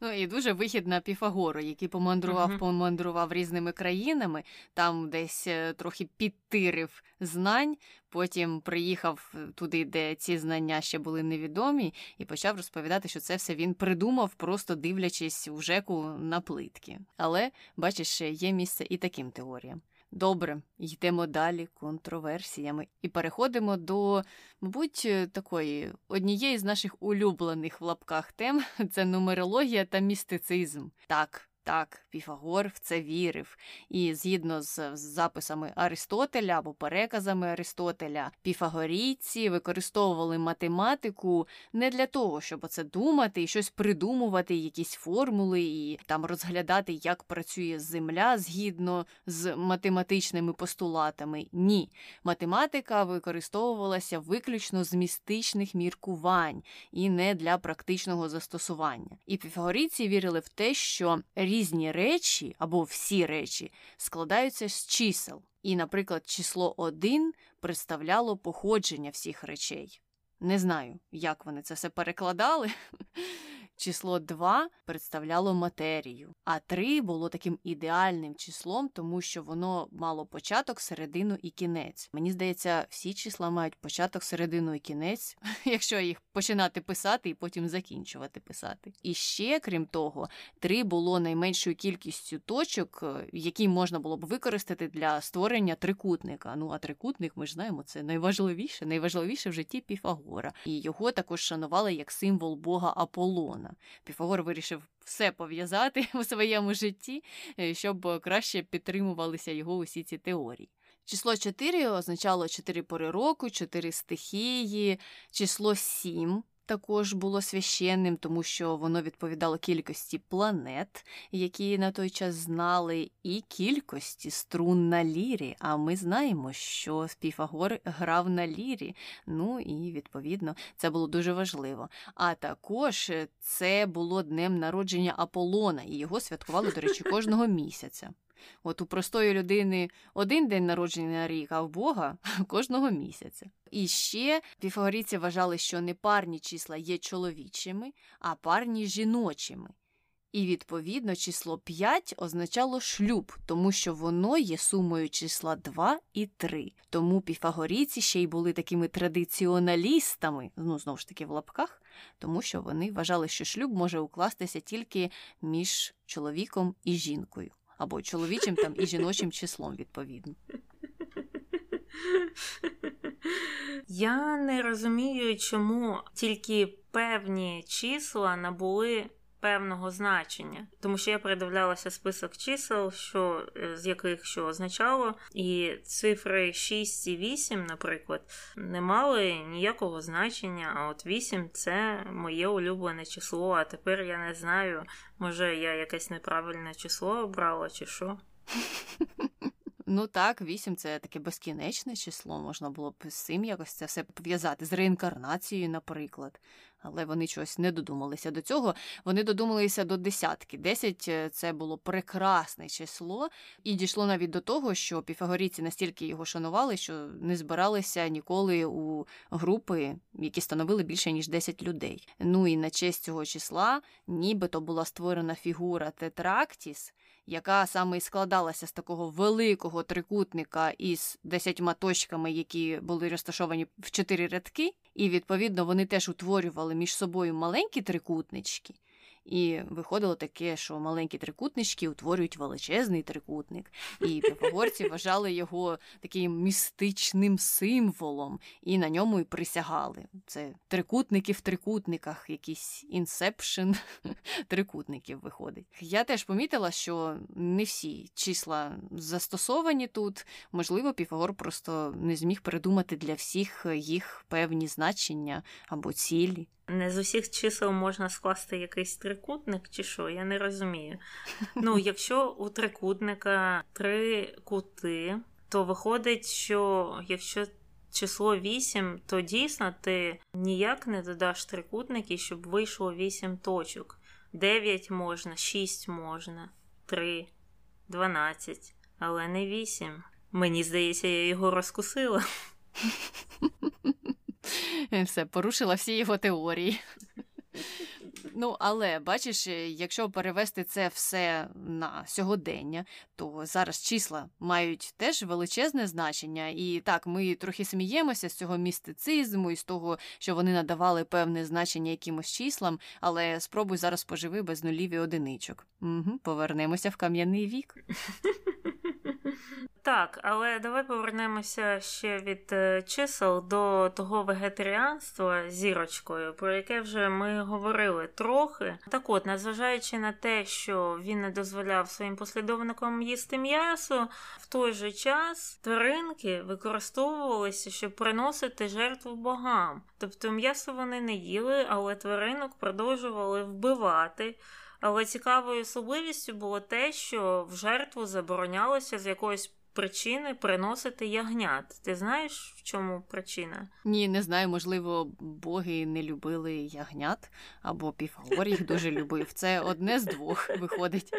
Ну і дуже вихід на Піфагору, який помандрував, uh-huh. помандрував різними країнами, там десь е, трохи підтирив знань, потім приїхав е, туди, де ці знання ще були невідомі, і почав розповідати, що це все він придумав, просто дивлячись у жеку на плитки. Але бачиш, є місце і таким теоріям. Добре, йдемо далі контроверсіями і переходимо до, мабуть, такої однієї з наших улюблених в лапках тем <laughs> це нумерологія та містицизм. Так, так, Піфагор в це вірив, і згідно з записами Аристотеля або переказами Аристотеля, піфагорійці використовували математику не для того, щоб це думати і щось придумувати, якісь формули, і там розглядати, як працює земля згідно з математичними постулатами. Ні, математика використовувалася виключно з містичних міркувань і не для практичного застосування. І піфагорійці вірили в те, що різні речі або всі речі складаються з чисел, і, наприклад, число 1 представляло походження всіх речей. Не знаю, як вони це все перекладали. Число 2 представляло матерію, а 3 було таким ідеальним числом, тому що воно мало початок, середину і кінець. Мені здається, всі числа мають початок, середину і кінець, <laughs> якщо їх починати писати і потім закінчувати писати. І ще, крім того, 3 було найменшою кількістю точок, е, які можна було б використати для створення трикутника. Ну а трикутник, ми ж знаємо, це найважливіше, найважливіше в житті Піфагора. І його також шанували як символ бога Аполлона. Піфагор вирішив все пов'язати <laughs> у своєму житті, е, щоб краще підтримувалися його усі ці теорії. Число 4 означало 4 пори року, 4 стихії, число 7 також було священним, тому що воно відповідало кількості планет, які на той час знали, і кількості струн на лірі. А ми знаємо, що Піфагор грав на лірі. Ну і відповідно це було дуже важливо. А також це було днем народження Аполлона, і його святкували, до речі, кожного місяця. От у простої людини один день народження на рік, а в Бога <laughs> кожного місяця. І ще піфагорійці вважали, що не парні числа є чоловічими, а парні жіночими. І, відповідно, число 5 означало шлюб, тому що воно є сумою числа 2 і 3. Тому піфагорійці ще й були такими традиціоналістами, ну, знову ж таки, в лапках, тому що вони вважали, що шлюб може укластися тільки між чоловіком і жінкою або чоловічим там і жіночим числом, відповідно. Я не розумію, чому тільки певні числа набули певного значення, тому що я передивлялася список чисел, що е, з яких що означало, і цифри 6 і 8, наприклад, не мали ніякого значення. А от 8 це моє улюблене число. А тепер я не знаю, може я якесь неправильне число обрала чи що. <laughs> Ну так, вісім це таке безкінечне число, можна було б з цим якось це все пов'язати з реінкарнацією, наприклад але вони щось не додумалися до цього. Вони додумалися до десятки. Десять е, це було прекрасне число, і дійшло навіть до того, що піфагорійці настільки його шанували, що не збиралися ніколи у групи, які становили більше ніж 10 людей. Ну і на честь цього числа, нібито була створена фігура Тетрактіс яка саме і складалася з такого великого трикутника із десятьма точками, які були розташовані в чотири рядки, і відповідно вони теж утворювали між собою маленькі трикутнички. І виходило таке, що маленькі трикутнички утворюють величезний трикутник. І піфагорці вважали його таким містичним символом, і на ньому і присягали. Це трикутники в трикутниках, якийсь inception <laughs> трикутників виходить. Я теж помітила, що не всі числа застосовані тут. Можливо, Піфагор просто не зміг придумати для всіх їх певні значення або цілі. Не з усіх чисел можна скласти якийсь трикутник, чи що, я не розумію. <laughs> Ну, якщо у трикутника три кути, то виходить, що якщо число 8, то дійсно ти ніяк не додаш трикутники, щоб вийшло 8 точок. 9 можна, 6 можна, 3, 12, але не 8. Мені здається, я його розкусила. <laughs> <laughs> Все, порушила всі його теорії. Ну, але бачиш, е, якщо перевести це все на сьогодення, то зараз числа мають теж величезне значення. І так, ми трохи сміємося з цього містицизму і з того, що вони надавали певне значення якимось числам, але спробуй зараз поживи без нулів і одиничок. Угу, Повернемося в кам'яний вік. <laughs> Так, але давай повернемося ще від е, чисел до того вегетаріанства зірочкою, про яке вже ми говорили трохи. Так от, незважаючи на те, що він не дозволяв своїм послідовникам їсти м'ясо, в той же час тваринки використовувалися, щоб приносити жертву богам. Тобто м'ясо вони не їли, але тваринок продовжували вбивати. Але цікавою особливістю було те, що в жертву заборонялося з якоїсь причини приносити ягнят. Ти знаєш, в чому причина? Ні, не знаю. Можливо, боги не любили ягнят, або Піфагор їх дуже <laughs> любив. Це одне з двох виходить.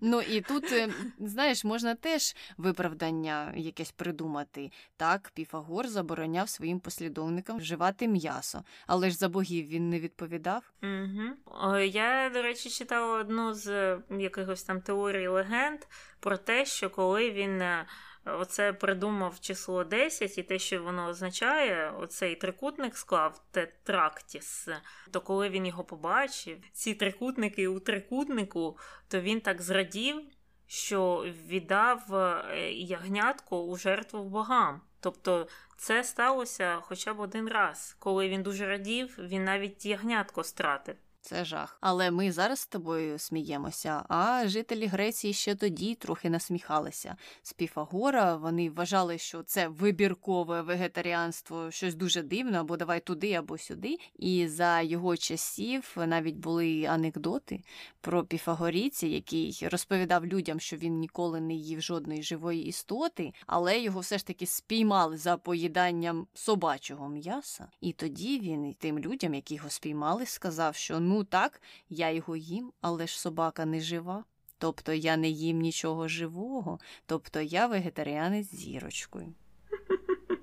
Ну і тут, е, знаєш, можна теж виправдання якесь придумати. Так, Піфагор забороняв своїм послідовникам вживати м'ясо, але ж за богів він не відповідав. Угу. Я, до речі, читала одну з якихось там теорій легенд про те, що коли він е, оце придумав число 10 і те, що воно означає, оцей трикутник склав тетрактіс, то коли він його побачив, ці трикутники у трикутнику, то він так зрадів, що віддав е, ягнятку у жертву богам. Тобто це сталося хоча б один раз. Коли він дуже радів, він навіть ягнятко стратив. Це жах. Але ми зараз з тобою сміємося. А жителі Греції ще тоді трохи насміхалися. З Піфагора вони вважали, що це вибіркове вегетаріанство, щось дуже дивне, або давай туди, або сюди. І за його часів навіть були анекдоти про піфагорійця, який розповідав людям, що він ніколи не їв жодної живої істоти, але його все ж таки спіймали за поїданням собачого м'яса. І тоді він тим людям, які його спіймали, сказав, що ну так, я його їм, але ж собака не жива. Тобто я не їм нічого живого, тобто я вегетаріанець з зірочкою. <laughs>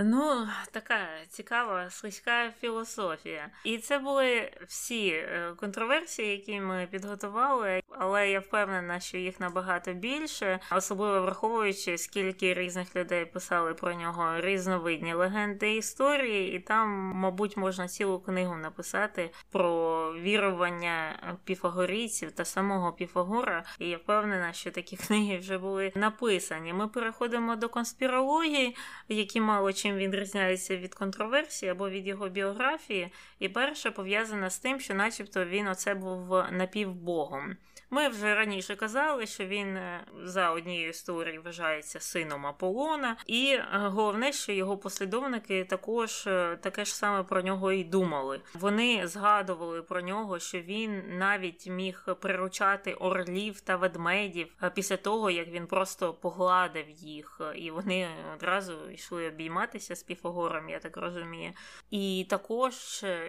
Ну, така цікава слизька філософія. І це були всі е, контроверсії, які ми підготували, але я впевнена, що їх набагато більше, особливо враховуючи, скільки різних людей писали про нього різновидні легенди історії, і там, мабуть, можна цілу книгу написати про вірування піфагорійців та самого Піфагора. І я впевнена, що такі <laughs> книги вже були написані. Ми переходимо до конспірології, які мало чим він відрізняється від контроверсії або від його біографії, і перше пов'язане з тим, що, начебто, він оце був напівбогом. Ми вже раніше казали, що він е, за однією історією вважається сином Аполлона, і е, головне, що його послідовники також е, таке ж саме про нього і думали. Вони згадували про нього, що він навіть міг приручати орлів та ведмедів після того, як він просто погладив їх, і вони одразу йшли обійматися з Піфагором, я так розумію. І також,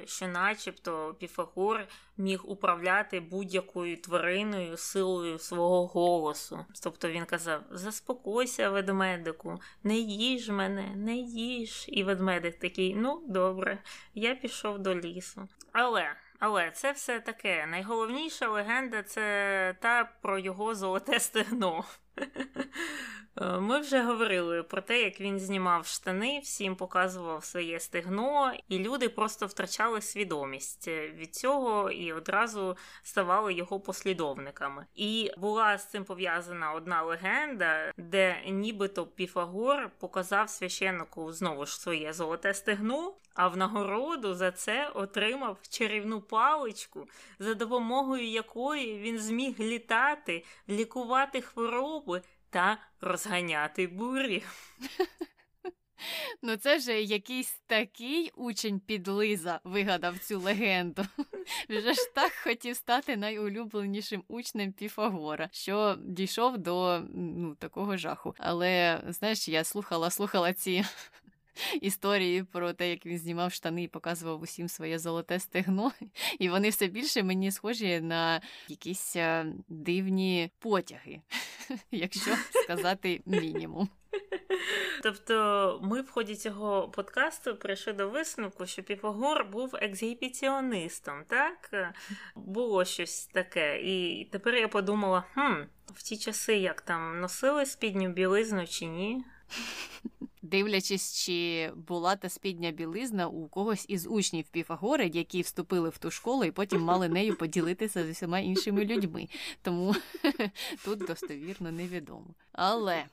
що, начебто, Піфагор міг управляти будь-якою твариною силою свого голосу. Тобто він казав: Заспокойся, ведмедику, не їж мене, не їж. І ведмедик такий, ну добре, я пішов до лісу. Але. Але це все таке. Найголовніша легенда це та про його золоте стегно. Е, ми вже говорили про те, як він знімав штани, всім показував своє стегно, і люди просто втрачали свідомість від цього і одразу ставали його послідовниками. І була з цим пов'язана одна легенда, де нібито Піфагор показав священнику знову ж своє золоте стегно, а в нагороду за це отримав чарівну паличку, за допомогою якої він зміг літати, лікувати хвороби та розганяти бурі. <laughs> Ну, це вже якийсь такий учень підлиза вигадав цю легенду. <laughs> Вже ж так хотів стати найулюбленішим учнем Піфагора, що дійшов до ну, такого жаху. Але знаєш, я слухала, слухала ці історії про те, як він знімав штани і показував усім своє золоте стегно. І вони все більше мені схожі на якісь е, дивні потяги, <laughs> якщо сказати мінімум. Тобто ми в ході цього подкасту прийшли до висновку, що Піфагор був ексгібіціонистом, так? Було щось таке. І тепер я подумала: хм, в ті часи як там носили спідню білизну чи ні? <laughs> дивлячись, чи була та спідня білизна у когось із учнів Піфагора, які вступили в ту школу і потім мали <laughs> нею поділитися з усіма іншими людьми. Тому <laughs> тут достовірно невідомо. Але.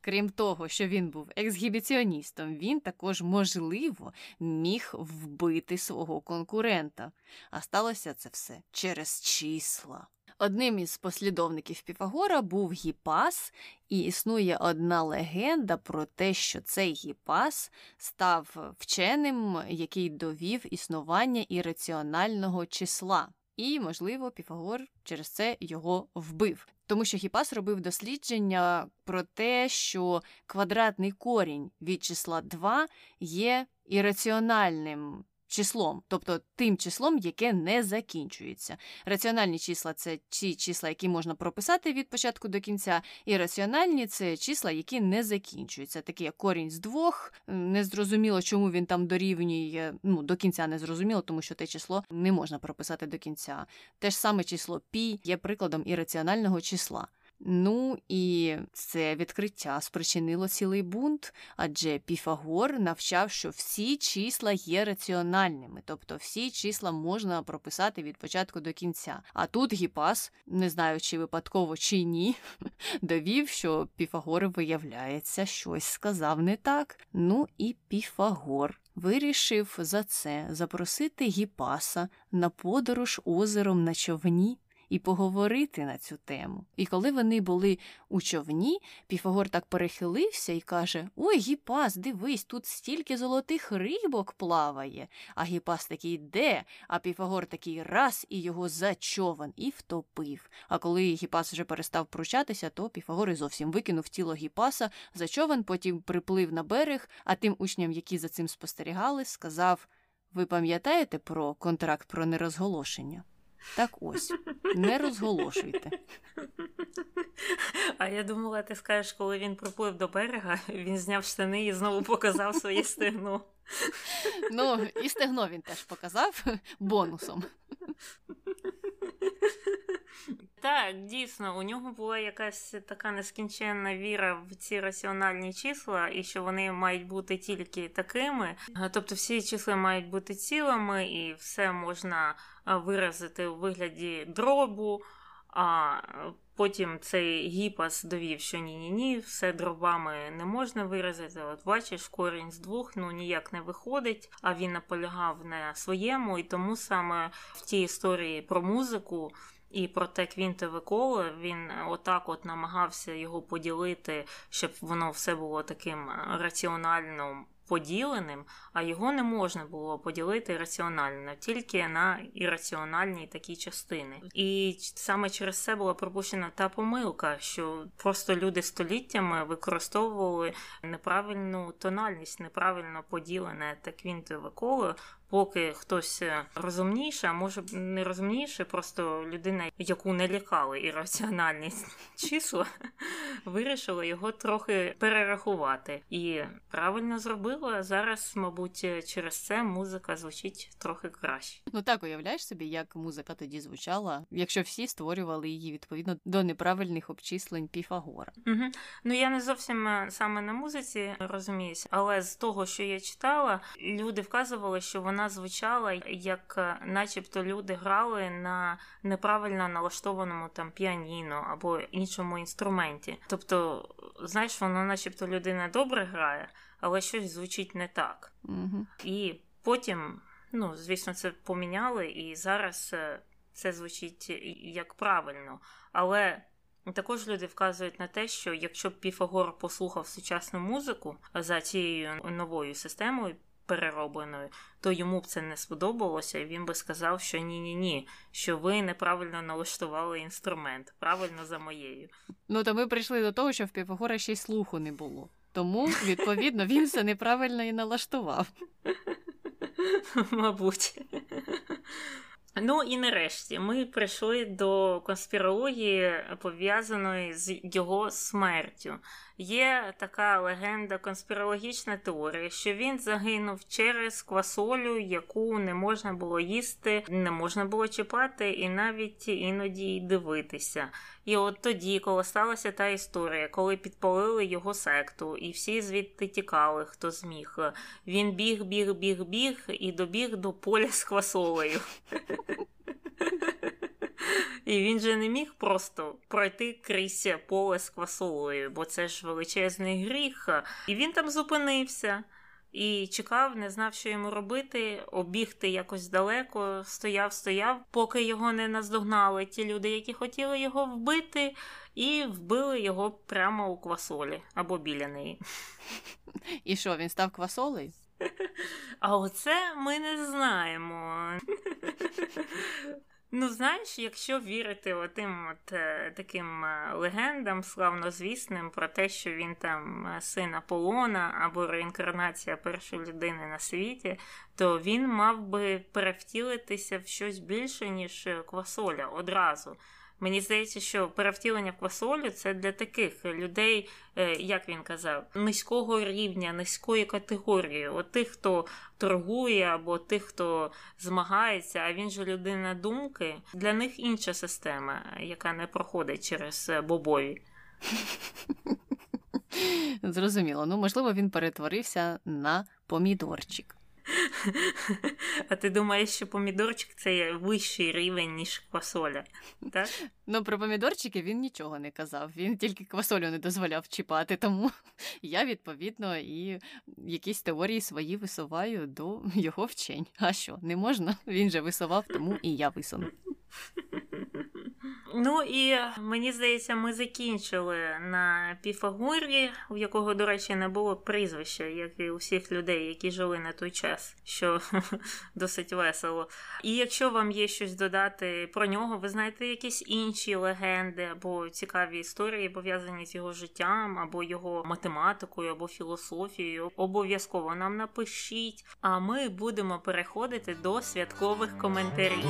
Крім того, що він був ексгібіціоністом, він також, можливо, міг вбити свого конкурента. А сталося це все через числа. Одним із послідовників Піфагора був Гіпас, і існує одна легенда про те, що цей Гіпас став вченим, який довів існування ірраціонального числа. І, можливо, Піфагор через це його вбив. Тому що Гіпас робив дослідження про те, що квадратний корінь від числа 2 є ірраціональним числом, тобто тим числом, яке не закінчується. Раціональні числа це ті числа, які можна прописати від початку до кінця, і раціональні це числа, які не закінчуються. Такі як корінь з двох, незрозуміло, чому він там дорівнює, ну, до кінця не зрозуміло, тому що те число не можна прописати до кінця. Те ж саме число пі є прикладом ірраціонального числа. Ну і це відкриття спричинило цілий бунт, адже Піфагор навчав, що всі числа є раціональними, тобто всі числа можна прописати від початку до кінця. А тут Гіпас, не знаю, чи випадково чи ні, <laughs> довів, що Піфагор, виявляється, щось сказав не так. Ну і Піфагор вирішив за це запросити Гіпаса на подорож озером на човні і поговорити на цю тему. І коли вони були у човні, Піфагор так перехилився і каже: Ой, Гіпас, дивись, тут стільки золотих рибок плаває. А Гіпас такий де? А Піфагор такий раз і його за човен і втопив. А коли Гіпас вже перестав пручатися, то Піфагор і зовсім викинув тіло Гіпаса за човен, потім приплив на берег, а тим учням, які за цим спостерігали, сказав: Ви пам'ятаєте про контракт про нерозголошення? Так ось, не розголошуйте. А я думала, ти скажеш, коли він приплив до берега, він зняв штани і знову показав своє стегно. Ну, і стегно він теж показав бонусом. Так, дійсно, у нього була якась така нескінченна віра в ці раціональні числа, і що вони мають бути тільки такими. Тобто всі числа мають бути цілими, і все можна виразити у вигляді дробу. А потім цей гіпас довів, що ні-ні ні, все дробами не можна виразити. От бачиш, корінь з двох ну ніяк не виходить, а він наполягав на своєму, і тому саме в тій історії про музику. І про те квінтове коло він отак от намагався його поділити, щоб воно все було таким раціональним поділеним, а його не можна було поділити раціонально, тільки на ірраціональні такі частини. І саме через це була пропущена та помилка, що просто люди століттями використовували неправильну тональність, неправильно поділене та квінтове коло поки хтось е, розумніше, а може не розумніше, просто людина, яку не лякали ірраціональні <laughs> числа, вирішила його трохи перерахувати. І правильно зробила зараз, мабуть, через це музика звучить трохи краще. Ну так уявляєш собі, як музика тоді звучала, якщо всі створювали її відповідно до неправильних обчислень Піфагора. Угу. Ну я не зовсім е, саме на музиці розуміюся, але з того, що я читала, люди вказували, що вона вона звучала як, е, начебто, люди грали на неправильно налаштованому там піаніно або іншому інструменті. Тобто, знаєш, воно, начебто, людина добре грає, але щось звучить не так. Угу. І потім, ну, звісно, це поміняли, і зараз е, це звучить як правильно. Але. Також люди вказують на те, що якщо б Піфагор послухав сучасну музику за цією новою системою переробленою, то йому б це не сподобалося, і він би сказав, що ні-ні ні, що ви неправильно налаштували інструмент, правильно за моєю. Ну то ми прийшли до того, що в Піфагора ще й слуху не було. Тому, відповідно, він все неправильно і налаштував. Мабуть. Ну і нарешті ми прийшли до конспірології, пов'язаної з його смертю. Є така легенда, конспірологічна теорія, що він загинув через квасолю, яку не можна було їсти, не можна було чіпати, і навіть іноді дивитися. І от тоді, коли сталася та історія, коли підпалили його секту, і всі звідти тікали, хто зміг. Він біг, біг, біг, біг і добіг до поля з квасолею. <laughs> І він же не міг просто пройти крізь поле з квасолою, бо це ж величезний гріх. І він там зупинився і чекав, не знав, що йому робити, обігти якось далеко, стояв, стояв, поки його не наздогнали ті люди, які хотіли його вбити, і вбили його прямо у квасолі або біля неї. І що, він став квасолею? <laughs> А оце ми не знаємо. Ну, знаєш, якщо вірити отим от е, таким е, легендам славнозвісним про те, що він там е, син Аполлона або реінкарнація першої людини на світі, то він мав би перевтілитися в щось більше, ніж квасоля одразу. Мені здається, що перевтілення квасолю це для таких людей, е, як він казав, низького рівня, низької категорії. От тих, хто торгує, або тих, хто змагається, а він же людина думки. Для них інша система, яка не проходить через е, бобові. <laughs> Зрозуміло. Ну, можливо, він перетворився на помідорчик. А ти думаєш, що помідорчик це вищий рівень, ніж квасоля? так? Ну, про помідорчики він нічого не казав. Він тільки квасолю не дозволяв чіпати, тому я відповідно і якісь теорії свої висуваю до його вчень. А що, не можна? Він же висував, тому і я висуну. Ну і мені здається, ми закінчили на Піфагорі, у якого, до речі, не було прізвища, як і у всіх людей, які жили на той час, що <laughs> досить весело. І якщо вам є щось додати про нього, ви знаєте якісь інші легенди або цікаві історії, пов'язані з його життям, або його математикою, або філософією, обов'язково нам напишіть. А ми будемо переходити до святкових коментарів.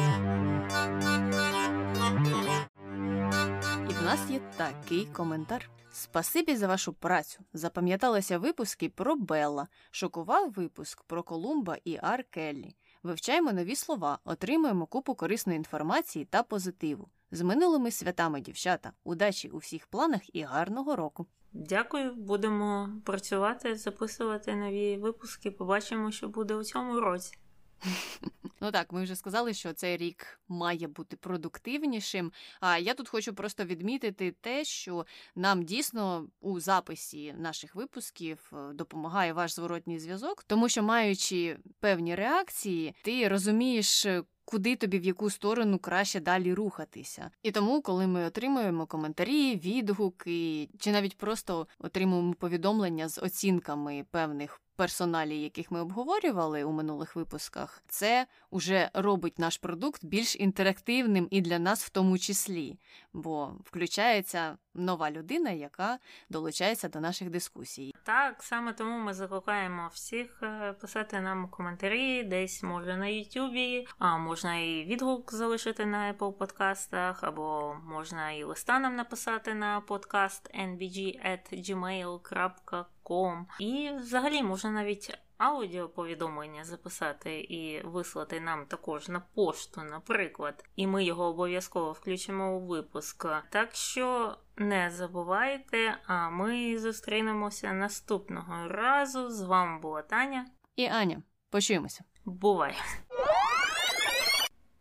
Нас є такий коментар. Спасибі за вашу працю. Запам'яталися випуски про Белла, шокував випуск про Колумба і Ар Келлі. Вивчаємо нові слова, отримуємо купу корисної інформації та позитиву. З минулими святами, дівчата, удачі у всіх планах і гарного року. Дякую, будемо працювати, записувати нові випуски. Побачимо, що буде у цьому році. <laughs> Ну так, ми вже сказали, що цей рік має бути продуктивнішим. А я тут хочу просто відмітити те, що нам дійсно у записі наших випусків е, допомагає ваш зворотній зв'язок, тому що маючи певні реакції, ти розумієш. Куди тобі в яку сторону краще далі рухатися. І тому, коли ми отримуємо коментарі, відгуки, чи навіть просто отримуємо повідомлення з оцінками певних персоналі, яких ми обговорювали у минулих випусках, це вже робить наш продукт більш інтерактивним і для нас в тому числі, бо включається нова людина, яка долучається до наших дискусій. Так, саме тому ми закликаємо всіх е, писати нам коментарі, десь може на Ютубі, а можна і відгук залишити на Apple подкастах, або можна і листа нам написати на подкаст nbg.gmail.com. І взагалі можна навіть аудіоповідомлення записати і вислати нам також на пошту, наприклад, і ми його обов'язково включимо у випуск. Так що не забувайте, а ми зустрінемося наступного разу. З вами була Таня і Аня. Почуємося. Бувай!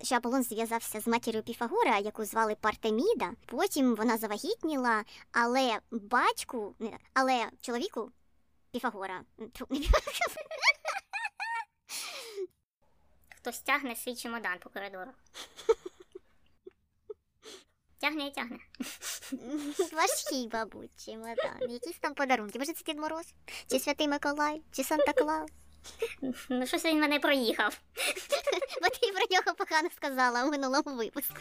Що Аполлон зв'язався з матір'ю Піфагора, яку звали Партеміда. Потім вона завагітніла, але батьку, але чоловіку Піфагора. <laughs> Хтось тягне свій чемодан по коридору. <laughs> Тягне і тягне. <laughs> Важкий, бабуть, чемодан. Якісь там подарунки. Може, це Дід Мороз? Чи Святий Миколай, чи Санта Клаус? Ну, щось він мене проїхав. Бо ти про нього погано сказала у минулому випуску.